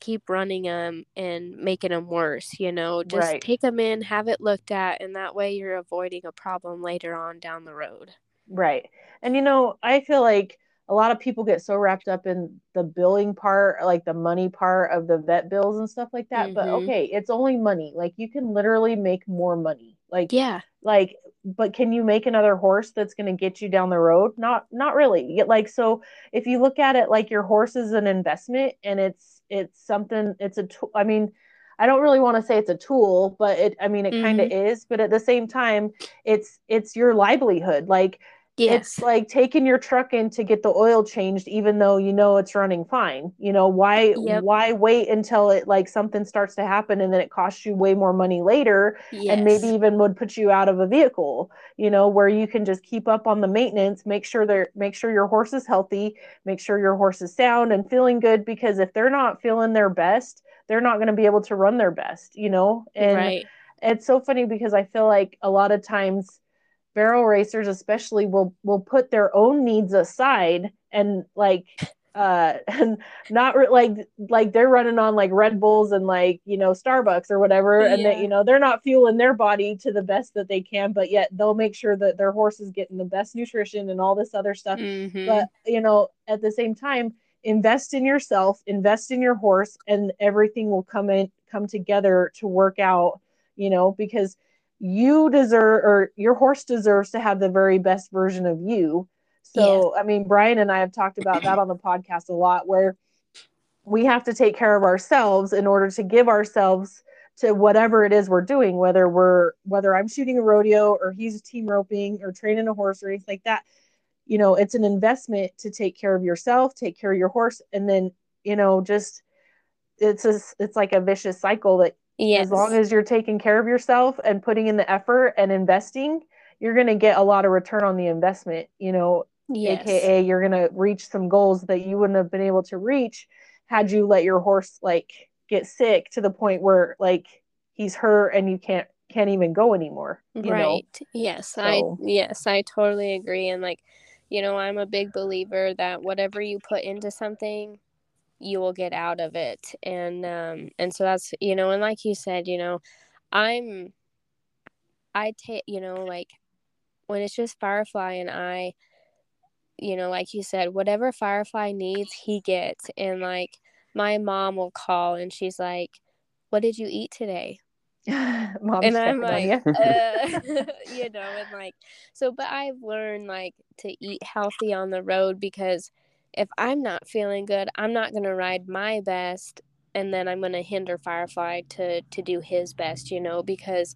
keep running them and making them worse you know just Right. take them in have it looked at and that way you're avoiding a problem later on down the road Right. And you know, I feel like a lot of people get so wrapped up in the billing part, like the money part of the vet bills and stuff like that. But Mhm. okay, it's only money. Like you can literally make more money. Like yeah like but can you make another horse that's going to get you down the road not not really like so if you look at it like your horse is an investment and it's it's something it's a tool i mean i don't really want to say it's a tool but it i mean it kind of mm-hmm. is but at the same time it's it's your livelihood like yes. It's like taking your truck in to get the oil changed even though you know it's running fine. You know why Yep. why wait until it like something starts to happen and then it costs you way more money later and maybe even would put you out of a vehicle you know where you can just keep up on the maintenance make sure they're make sure your horse is healthy make sure your horse is sound and feeling good because if they're not feeling their best they're not going to be able to run their best you know? And right. it's so funny because I feel like a lot of times barrel racers especially will will put their own needs aside and like uh and not re- like like they're running on like Red Bulls and like you know Starbucks or whatever and that you know they're not fueling their body to the best that they can but yet they'll make sure that their horse is getting the best nutrition and all this other stuff Mhm. but you know at the same time invest in yourself invest in your horse and everything will come in come together to work out you know because you deserve or your horse deserves to have the very best version of you. So i mean bryan and i have talked about that on the podcast a lot where we have to take care of ourselves in order to give ourselves to whatever it is we're doing whether we're whether i'm shooting a rodeo or he's team roping or training a horse or anything like that. You know it's an investment to take care of yourself take care of your horse and then you know just it's a, it's like a vicious cycle that yes as long as you're taking care of yourself and putting in the effort and investing you're going to get a lot of return on the investment you know yes. aka you're going to reach some goals that you wouldn't have been able to reach had you let your horse like get sick to the point where like he's hurt and you can't can't even go anymore you know? Right. Yes i yes i totally agree and like you know i'm a big believer that whatever you put into something you will get out of it. And um and so that's you know and like you said you know i'm i take you know like when it's just firefly and i you know like you said whatever firefly needs he gets. And like my mom will call and she's like what did you eat today? Mom's and i'm like ya. uh, you know and like so but i've learned like to eat healthy on the road because if i'm not feeling good i'm not going to ride my best and then i'm going to hinder firefly to to do his best you know because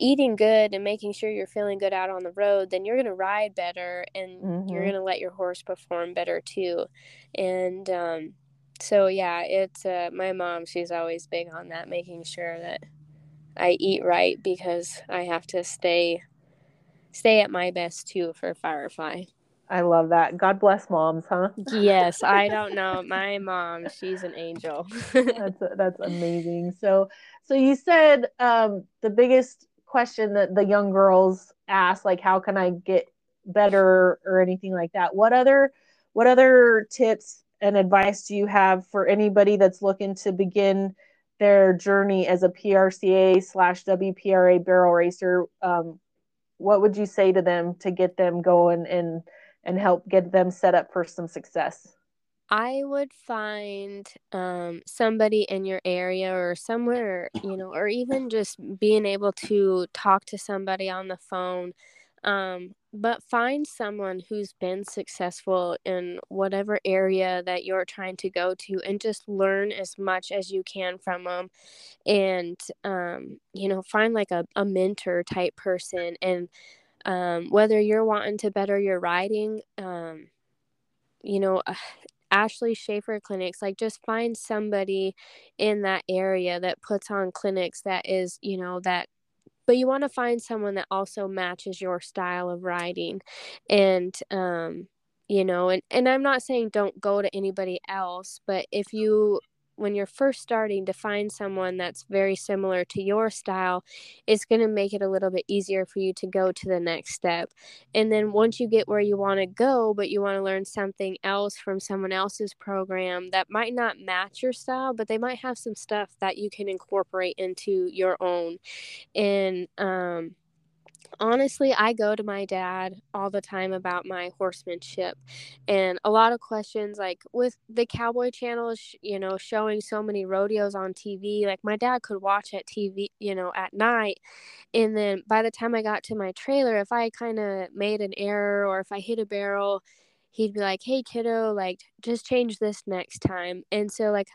eating good and making sure you're feeling good out on the road then you're going to ride better and you're Mhm. going to let your horse perform better too and um so yeah it's uh, my mom she's always big on that making sure that i eat right because i have to stay stay at my best too for firefly I love that. God bless moms, huh? yes i don't know my mom she's an angel that's that's amazing. So so you said um the biggest question that the young girls ask like how can I get better or anything like that. What other what other tips and advice do you have for anybody that's looking to begin their journey as a PRCA slash WPRA barrel racer? Um, what would you say to them to get them going and and help get them set up for some success? I would find um, somebody in your area or somewhere, you know, or even just being able to talk to somebody on the phone. Um, but find someone who's been successful in whatever area that you're trying to go to and just learn as much as you can from them. And, um, you know, find like a, a mentor type person. And um, whether you're wanting to better your riding, um, you know, Ashley Schaefer clinics, like just find somebody in that area that puts on clinics that is, you know, that but you want to find someone that also matches your style of riding. And um you know and and I'm not saying don't go to anybody else but if you when you're first starting to find someone that's very similar to your style it's going to make it a little bit easier for you to go to the next step. And then once you get where you want to go but you want to learn something else from someone else's program that might not match your style but they might have some stuff that you can incorporate into your own. And um honestly i go to my dad all the time about my horsemanship and a lot of questions like with the cowboy channel you know showing so many rodeos on tv like my dad could watch at tv you know at night and then by the time i got to my trailer if i kind of made an error or if i hit a barrel he'd be like hey kiddo like just change this next time and so like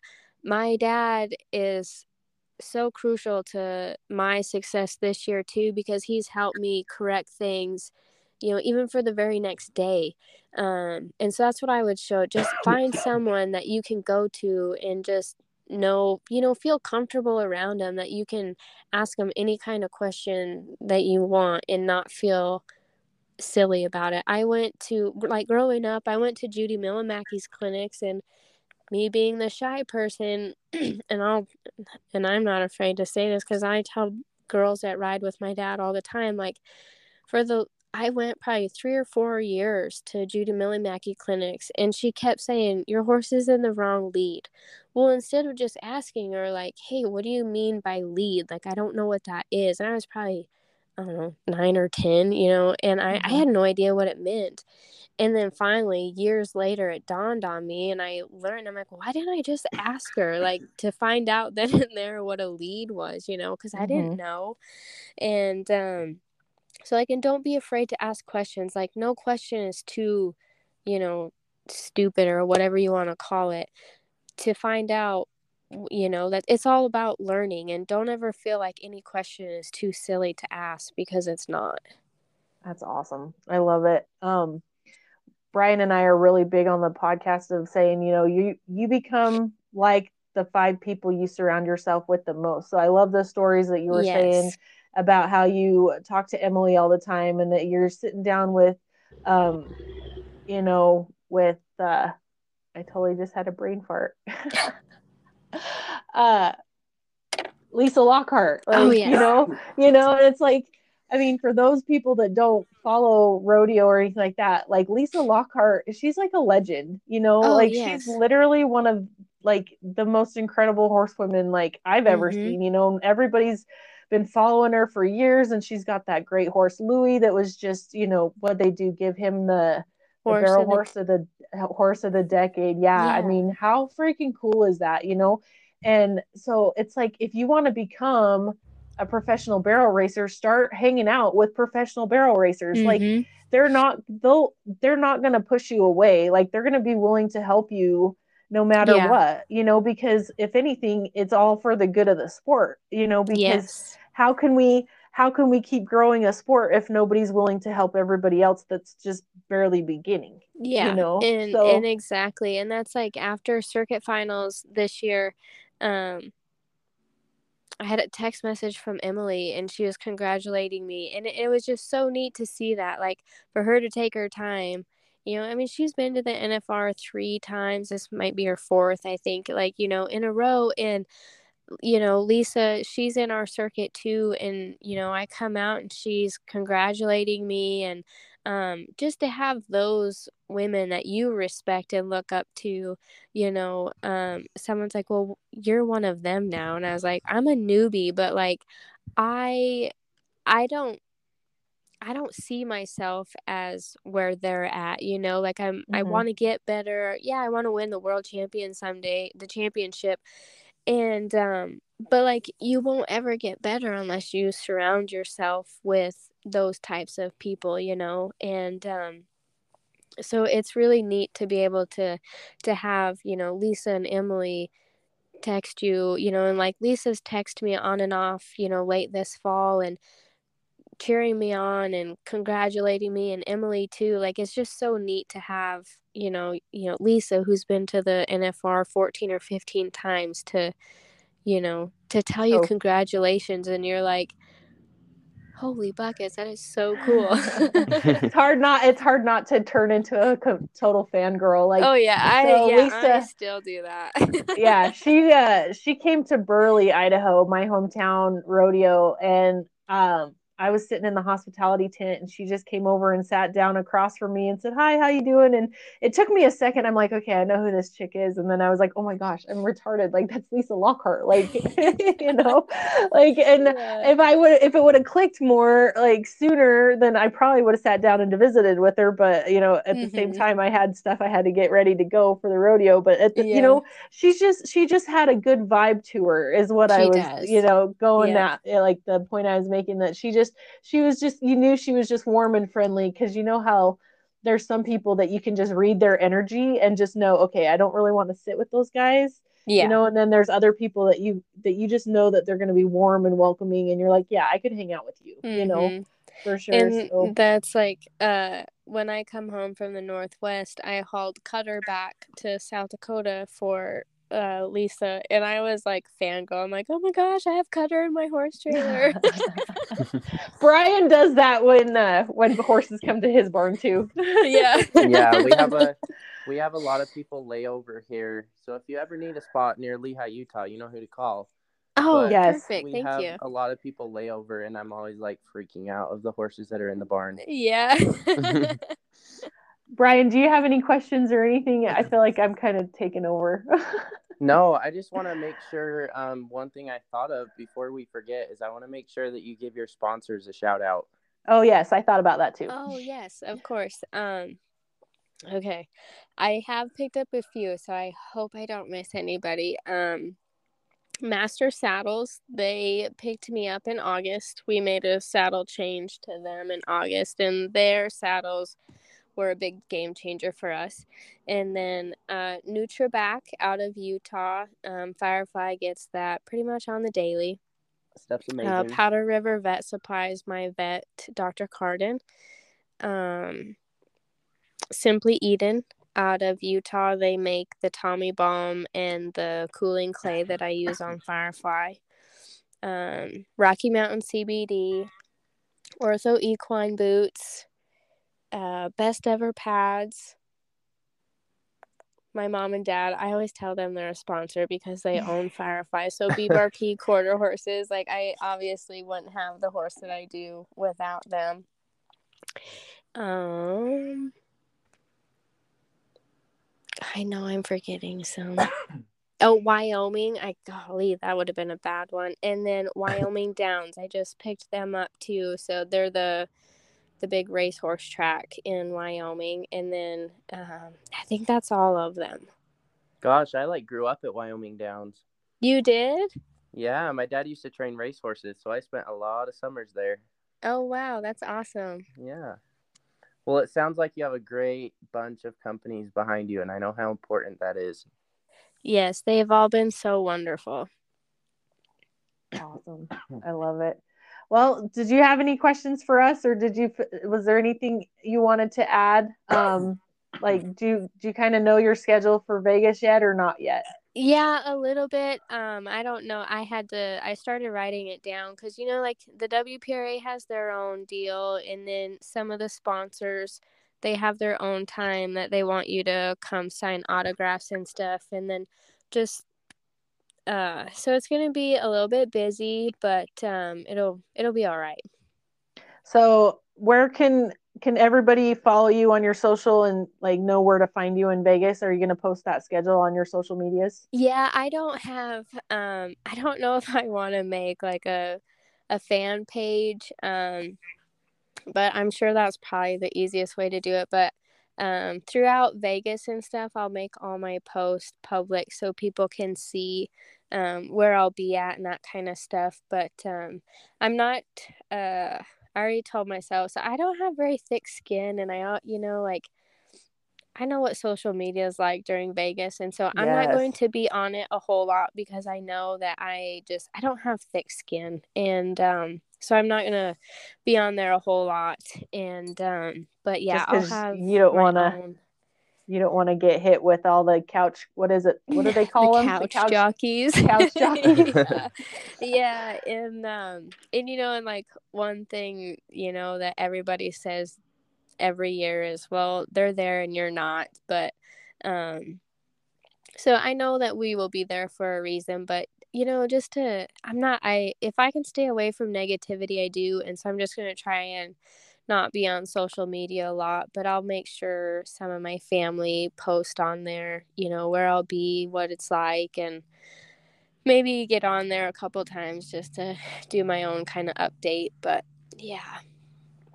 my dad is so crucial to my success this year too because he's helped me correct things you know even for the very next day. Um and so that's what i would show just find someone that you can go to and just know you know feel comfortable around them that you can ask them any kind of question that you want and not feel silly about it. I went to like growing up i went to judy myllymaki's clinics and me being the shy person and I'll and I'm not afraid to say this cuz I tell girls that ride with my dad all the time like for the I went probably 3 or 4 years to Judy Myllymaki clinics and she kept saying your horse is in the wrong lead. Well, instead of just asking her like, "Hey, what do you mean by lead? Like I don't know what that is." And I was probably I don't know, 9 or 10, you know, and I, I Mhm. had no idea what it meant. And then finally, years later, it dawned on me, and I learned. I'm like, why didn't I just ask her, like, to find out then and there what a lead was, you know? Because I didn't Mhm. know. And um, so, like, and don't be afraid to ask questions. Like, no question is too, you know, stupid or whatever you want to call it. To find out, you know, that it's all about learning, and don't ever feel like any question is too silly to ask because it's not. That's awesome. I love it. Um, Bryan and I are really big on the podcast of saying, you know, you you become like the five people you surround yourself with the most. So I love the stories that you were saying about how you talk to Emily all the time and that you're sitting down with um, you know, with uh I totally just had a brain fart. uh Lisa Lockhart. Like, Oh, yeah. you know, you know, and it's like I mean, for those people that don't follow rodeo or anything like that, like Lisa Lockhart, she's like a legend, you know, Oh, like yes. she's literally one of like the most incredible horsewomen like I've ever Mhm. seen. You know, everybody's been following her for years, and she's got that great horse Louis that was just you know what they do give him the. The Horse barrel of the- horse of the horse of the decade. Yeah, I mean, how freaking cool is that? You know, and so it's like if you want to become a professional barrel racer, start hanging out with professional barrel racers. Like Mhm. they're not they'll they're not going to push you away. Like they're going to be willing to help you no matter Yeah. what, you know, because if anything, it's all for the good of the sport, you know, because yes. how can we how can we keep growing a sport if nobody's willing to help everybody else that's just barely beginning? Yeah, you know, and so- and exactly, and that's like after circuit finals this year. Um, I had a text message from Emily, and she was congratulating me, and it, it was just so neat to see that, like for her to take her time. You know, I mean, she's been to the NFR three times. This might be her fourth, I think. Like you know, in a row, and you know, Lisa, she's in our circuit too. And, you know, I come out and she's congratulating me. And um, just to have those women that you respect and look up to, you know, um, someone's like, well, you're one of them now. And I was like, I'm a newbie, but like, I, I don't, I don't see myself as where they're at, you know, like I'm I Mhm. want to get better. Yeah, I want to win the world champion someday, the championship. And um but like you won't ever get better unless you surround yourself with those types of people, you know. And um so it's really neat to be able to to have, you know, Lisa and Emily text you, you know, and like Lisa's text me on and off, you know, late this fall and cheering me on and congratulating me and Emily too. Like it's just so neat to have, you know, you know, Lisa who's been to the NFR 14 or 15 times to, you know, to tell you So- congratulations and you're like holy buckets, that is so cool. it's hard not it's hard not to turn into a co- total fangirl. Like oh yeah, I so yeah, I Lisa- still do that. yeah, she uh she came to Burley, Idaho, my hometown rodeo, and um I was sitting in the hospitality tent and she just came over and sat down across from me and said, Hi, how you doing? And it took me a second. I'm like, okay, I know who this chick is. And then I was like, oh my gosh, I'm retarded. Like that's Lisa Lockhart. Like, you know, like and Yeah. if I would if it would have clicked more like sooner, then I probably would have sat down and visited with her. But you know, at the same Mhm. time I had stuff I had to get ready to go for the rodeo. But at the Yeah. you know, she's just she just had a good vibe to her is what I was does. you know going Yeah. at like the point I was making that she just she was just you knew she was just warm and friendly because you know how there's some people that you can just read their energy and just know okay I don't really want to sit with those guys yeah. you know and then there's other people that you that you just know that they're going to be warm and welcoming and you're like yeah I could hang out with you you know Mhm. for sure and so that's like uh when i come home from the northwest i hauled cutter back to south dakota for uh lisa and i was like fangirl i'm like oh my gosh i have cutter in my horse trailer Bryan does that when uh when the horses come to his barn too yeah yeah, we have a we have a lot of people lay over here. So if you ever need a spot near Lehi, Utah, you know who to call. oh But Yes. perfect we thank have you a lot of people lay over, and I'm always like freaking out of the horses that are in the barn. yeah Bryan, do you have any questions or anything? I feel like I'm kind of taking over. No, I just want to make sure. Um, one thing I thought of before we forget is I want to make sure that you give your sponsors a shout out. oh yes, I thought about that too. Oh yes, of course. Um okay. I have picked up a few, so I hope I don't miss anybody. Um Master Saddles, they picked me up in August. We made a saddle change to them in August and their saddles were a big game changer for us. And then uh Nutraback out of Utah, um Firefly gets that pretty much on the daily. Stuff's amazing. Uh, Powder River Vet Supplies, my vet, Dr. Carden. Um, Simply Eden out of Utah, they make the Tommy Balm and the cooling clay that I use on Firefly. Um, Rocky Mountain CBD, Ortho Equine Boots, uh, Best Ever Pads. My mom and dad, I always tell them they're a sponsor because they own Firefly. So BBRP quarter horses, like I obviously wouldn't have the horse that I do without them. Um I know I'm forgetting some. Oh, Wyoming. I golly, that would have been a bad one. And then Wyoming Downs. I just picked them up too. So they're the the big racehorse track in Wyoming. And then um, I think that's all of them. Gosh, I like grew up at Wyoming Downs. You did? Yeah, my dad used to train racehorses, so I spent a lot of summers there. Oh wow, that's awesome. Yeah. Well, it sounds like you have a great bunch of companies behind you, and I know how important that is. Yes, they've all been so wonderful. Awesome. I love it. Well, did you have any questions for us, or did you? Was there anything you wanted to add? Um, like, do you, do you kind of know your schedule for Vegas yet, or not yet? Yeah, a little bit. Um, I don't know. I had to. I started writing it down because you know, like the WPRA has their own deal, and then some of the sponsors they have their own time that they want you to come sign autographs and stuff, and then just uh, so it's gonna be a little bit busy, but um, it'll it'll be all right. So, where can can everybody follow you on your social and like know where to find you in Vegas? Are you going to post that schedule on your social medias? Yeah, I don't have um I don't know if I want to make like a a fan page um but I'm sure that's probably the easiest way to do it, but um throughout Vegas and stuff, I'll make all my posts public so people can see um where I'll be at and that kind of stuff, but um I'm not uh I already told myself so I don't have very thick skin and I you know like I know what social media is like during Vegas and so I'm not going to be on it a whole lot because I know that I just I don't have thick skin and um so I'm not going to be on there a whole lot and um but yeah I'll have you don't want to you don't want to get hit with all the couch what is it what do they call the them couch, the couch jockeys couch jockeys yeah. yeah and um and you know and like one thing you know that everybody says every year is well they're there and you're not but um so i know that we will be there for a reason but you know just to i'm not i if i can stay away from negativity i do and so i'm just going to try and not be on social media a lot, but I'll make sure some of my family post on there, you know, where I'll be, what it's like, and maybe get on there a couple times just to do my own kind of update. But yeah.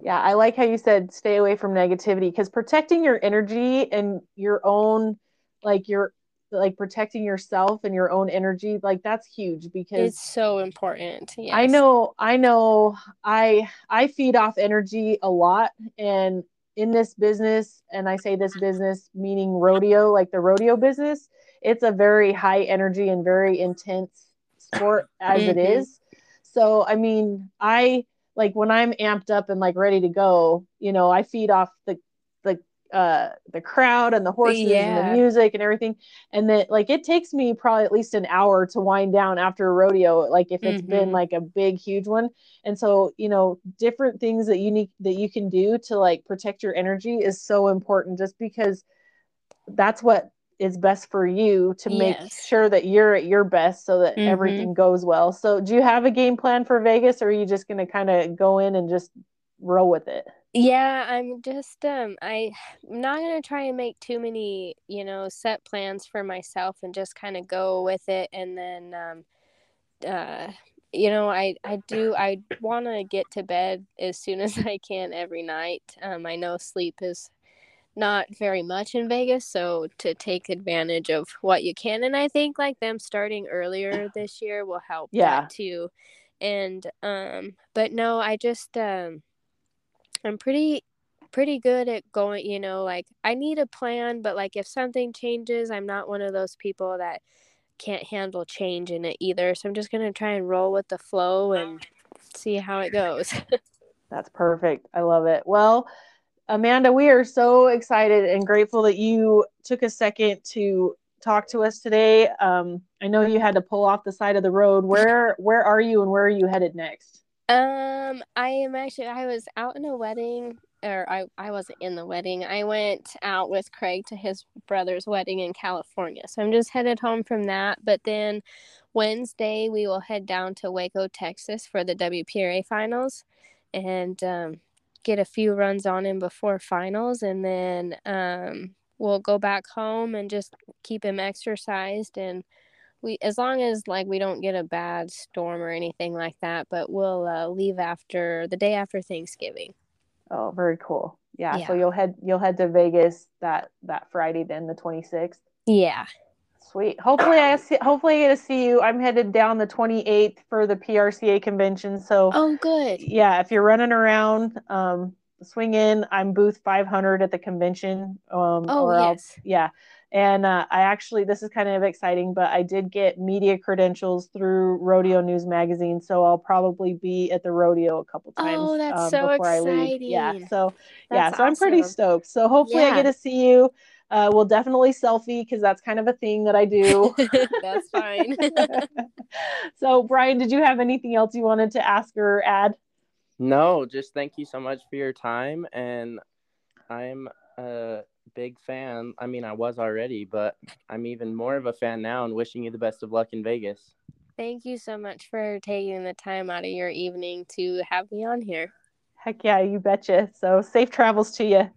Yeah, I like how you said stay away from negativity because protecting your energy and your own, like your like protecting yourself and your own energy like that's huge because it's so important yes. i know i know i i feed off energy a lot and in this business and i say this business meaning rodeo like the rodeo business it's a very high energy and very intense sport as mm-hmm. it is so i mean i like when i'm amped up and like ready to go you know i feed off the uh the crowd and the horses yeah. and the music and everything and that like it takes me probably at least an hour to wind down after a rodeo like if it's mm-hmm. been like a big huge one and so you know different things that you need that you can do to like protect your energy is so important just because that's what is best for you to yes. make sure that you're at your best so that mm-hmm. everything goes well so do you have a game plan for vegas or are you just going to kind of go in and just roll with it yeah, I'm just um I I'm not going to try and make too many, you know, set plans for myself and just kind of go with it and then um uh you know, I I do I want to get to bed as soon as I can every night. Um I know sleep is not very much in Vegas, so to take advantage of what you can and I think like them starting earlier this year will help yeah. too. And um but no, I just um I'm pretty pretty good at going, you know, like I need a plan, but like if something changes, I'm not one of those people that can't handle change in it either. So I'm just going to try and roll with the flow and see how it goes. That's perfect. I love it. Well, Amanda, we are so excited and grateful that you took a second to talk to us today. Um, I know you had to pull off the side of the road. Where where are you and where are you headed next? Um, I am actually I was out in a wedding or I, I wasn't in the wedding. I went out with Craig to his brother's wedding in California. So I'm just headed home from that. But then Wednesday we will head down to Waco, Texas for the WPRA finals and um, get a few runs on him before finals and then um, we'll go back home and just keep him exercised and we as long as like we don't get a bad storm or anything like that, but we'll uh, leave after the day after Thanksgiving. Oh, very cool. Yeah, Yeah. So you'll head you'll head to Vegas that that Friday then the 26th. Yeah. Sweet. Hopefully I see, hopefully I get to see you. I'm headed down the 28th for the PRCA convention. So Oh, good. yeah, if you're running around, um, swing in. I'm booth 500 at the convention. Um, Oh, or I'll- yes. yeah. And uh, I actually, this is kind of exciting, but I did get media credentials through Rodeo News Magazine, so I'll probably be at the rodeo a couple times Oh, that's um, so before I leave. Yeah, exciting. so yeah, That's so I'm pretty stoked. So hopefully I get to see you. Uh, we'll definitely selfie because that's kind of a thing that I do. That's fine. so Bryan, did you have anything else you wanted to ask or add? No, just thank you so much for your time. And I'm a big fan. I mean, I was already, but I'm even more of a fan now and wishing you the best of luck in Vegas. Thank you so much for taking the time out of your evening to have me on here. Heck yeah, you betcha. So safe travels to you.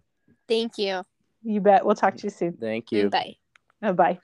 Thank you. You bet. We'll talk to you soon. Thank you. Bye. Uh, bye.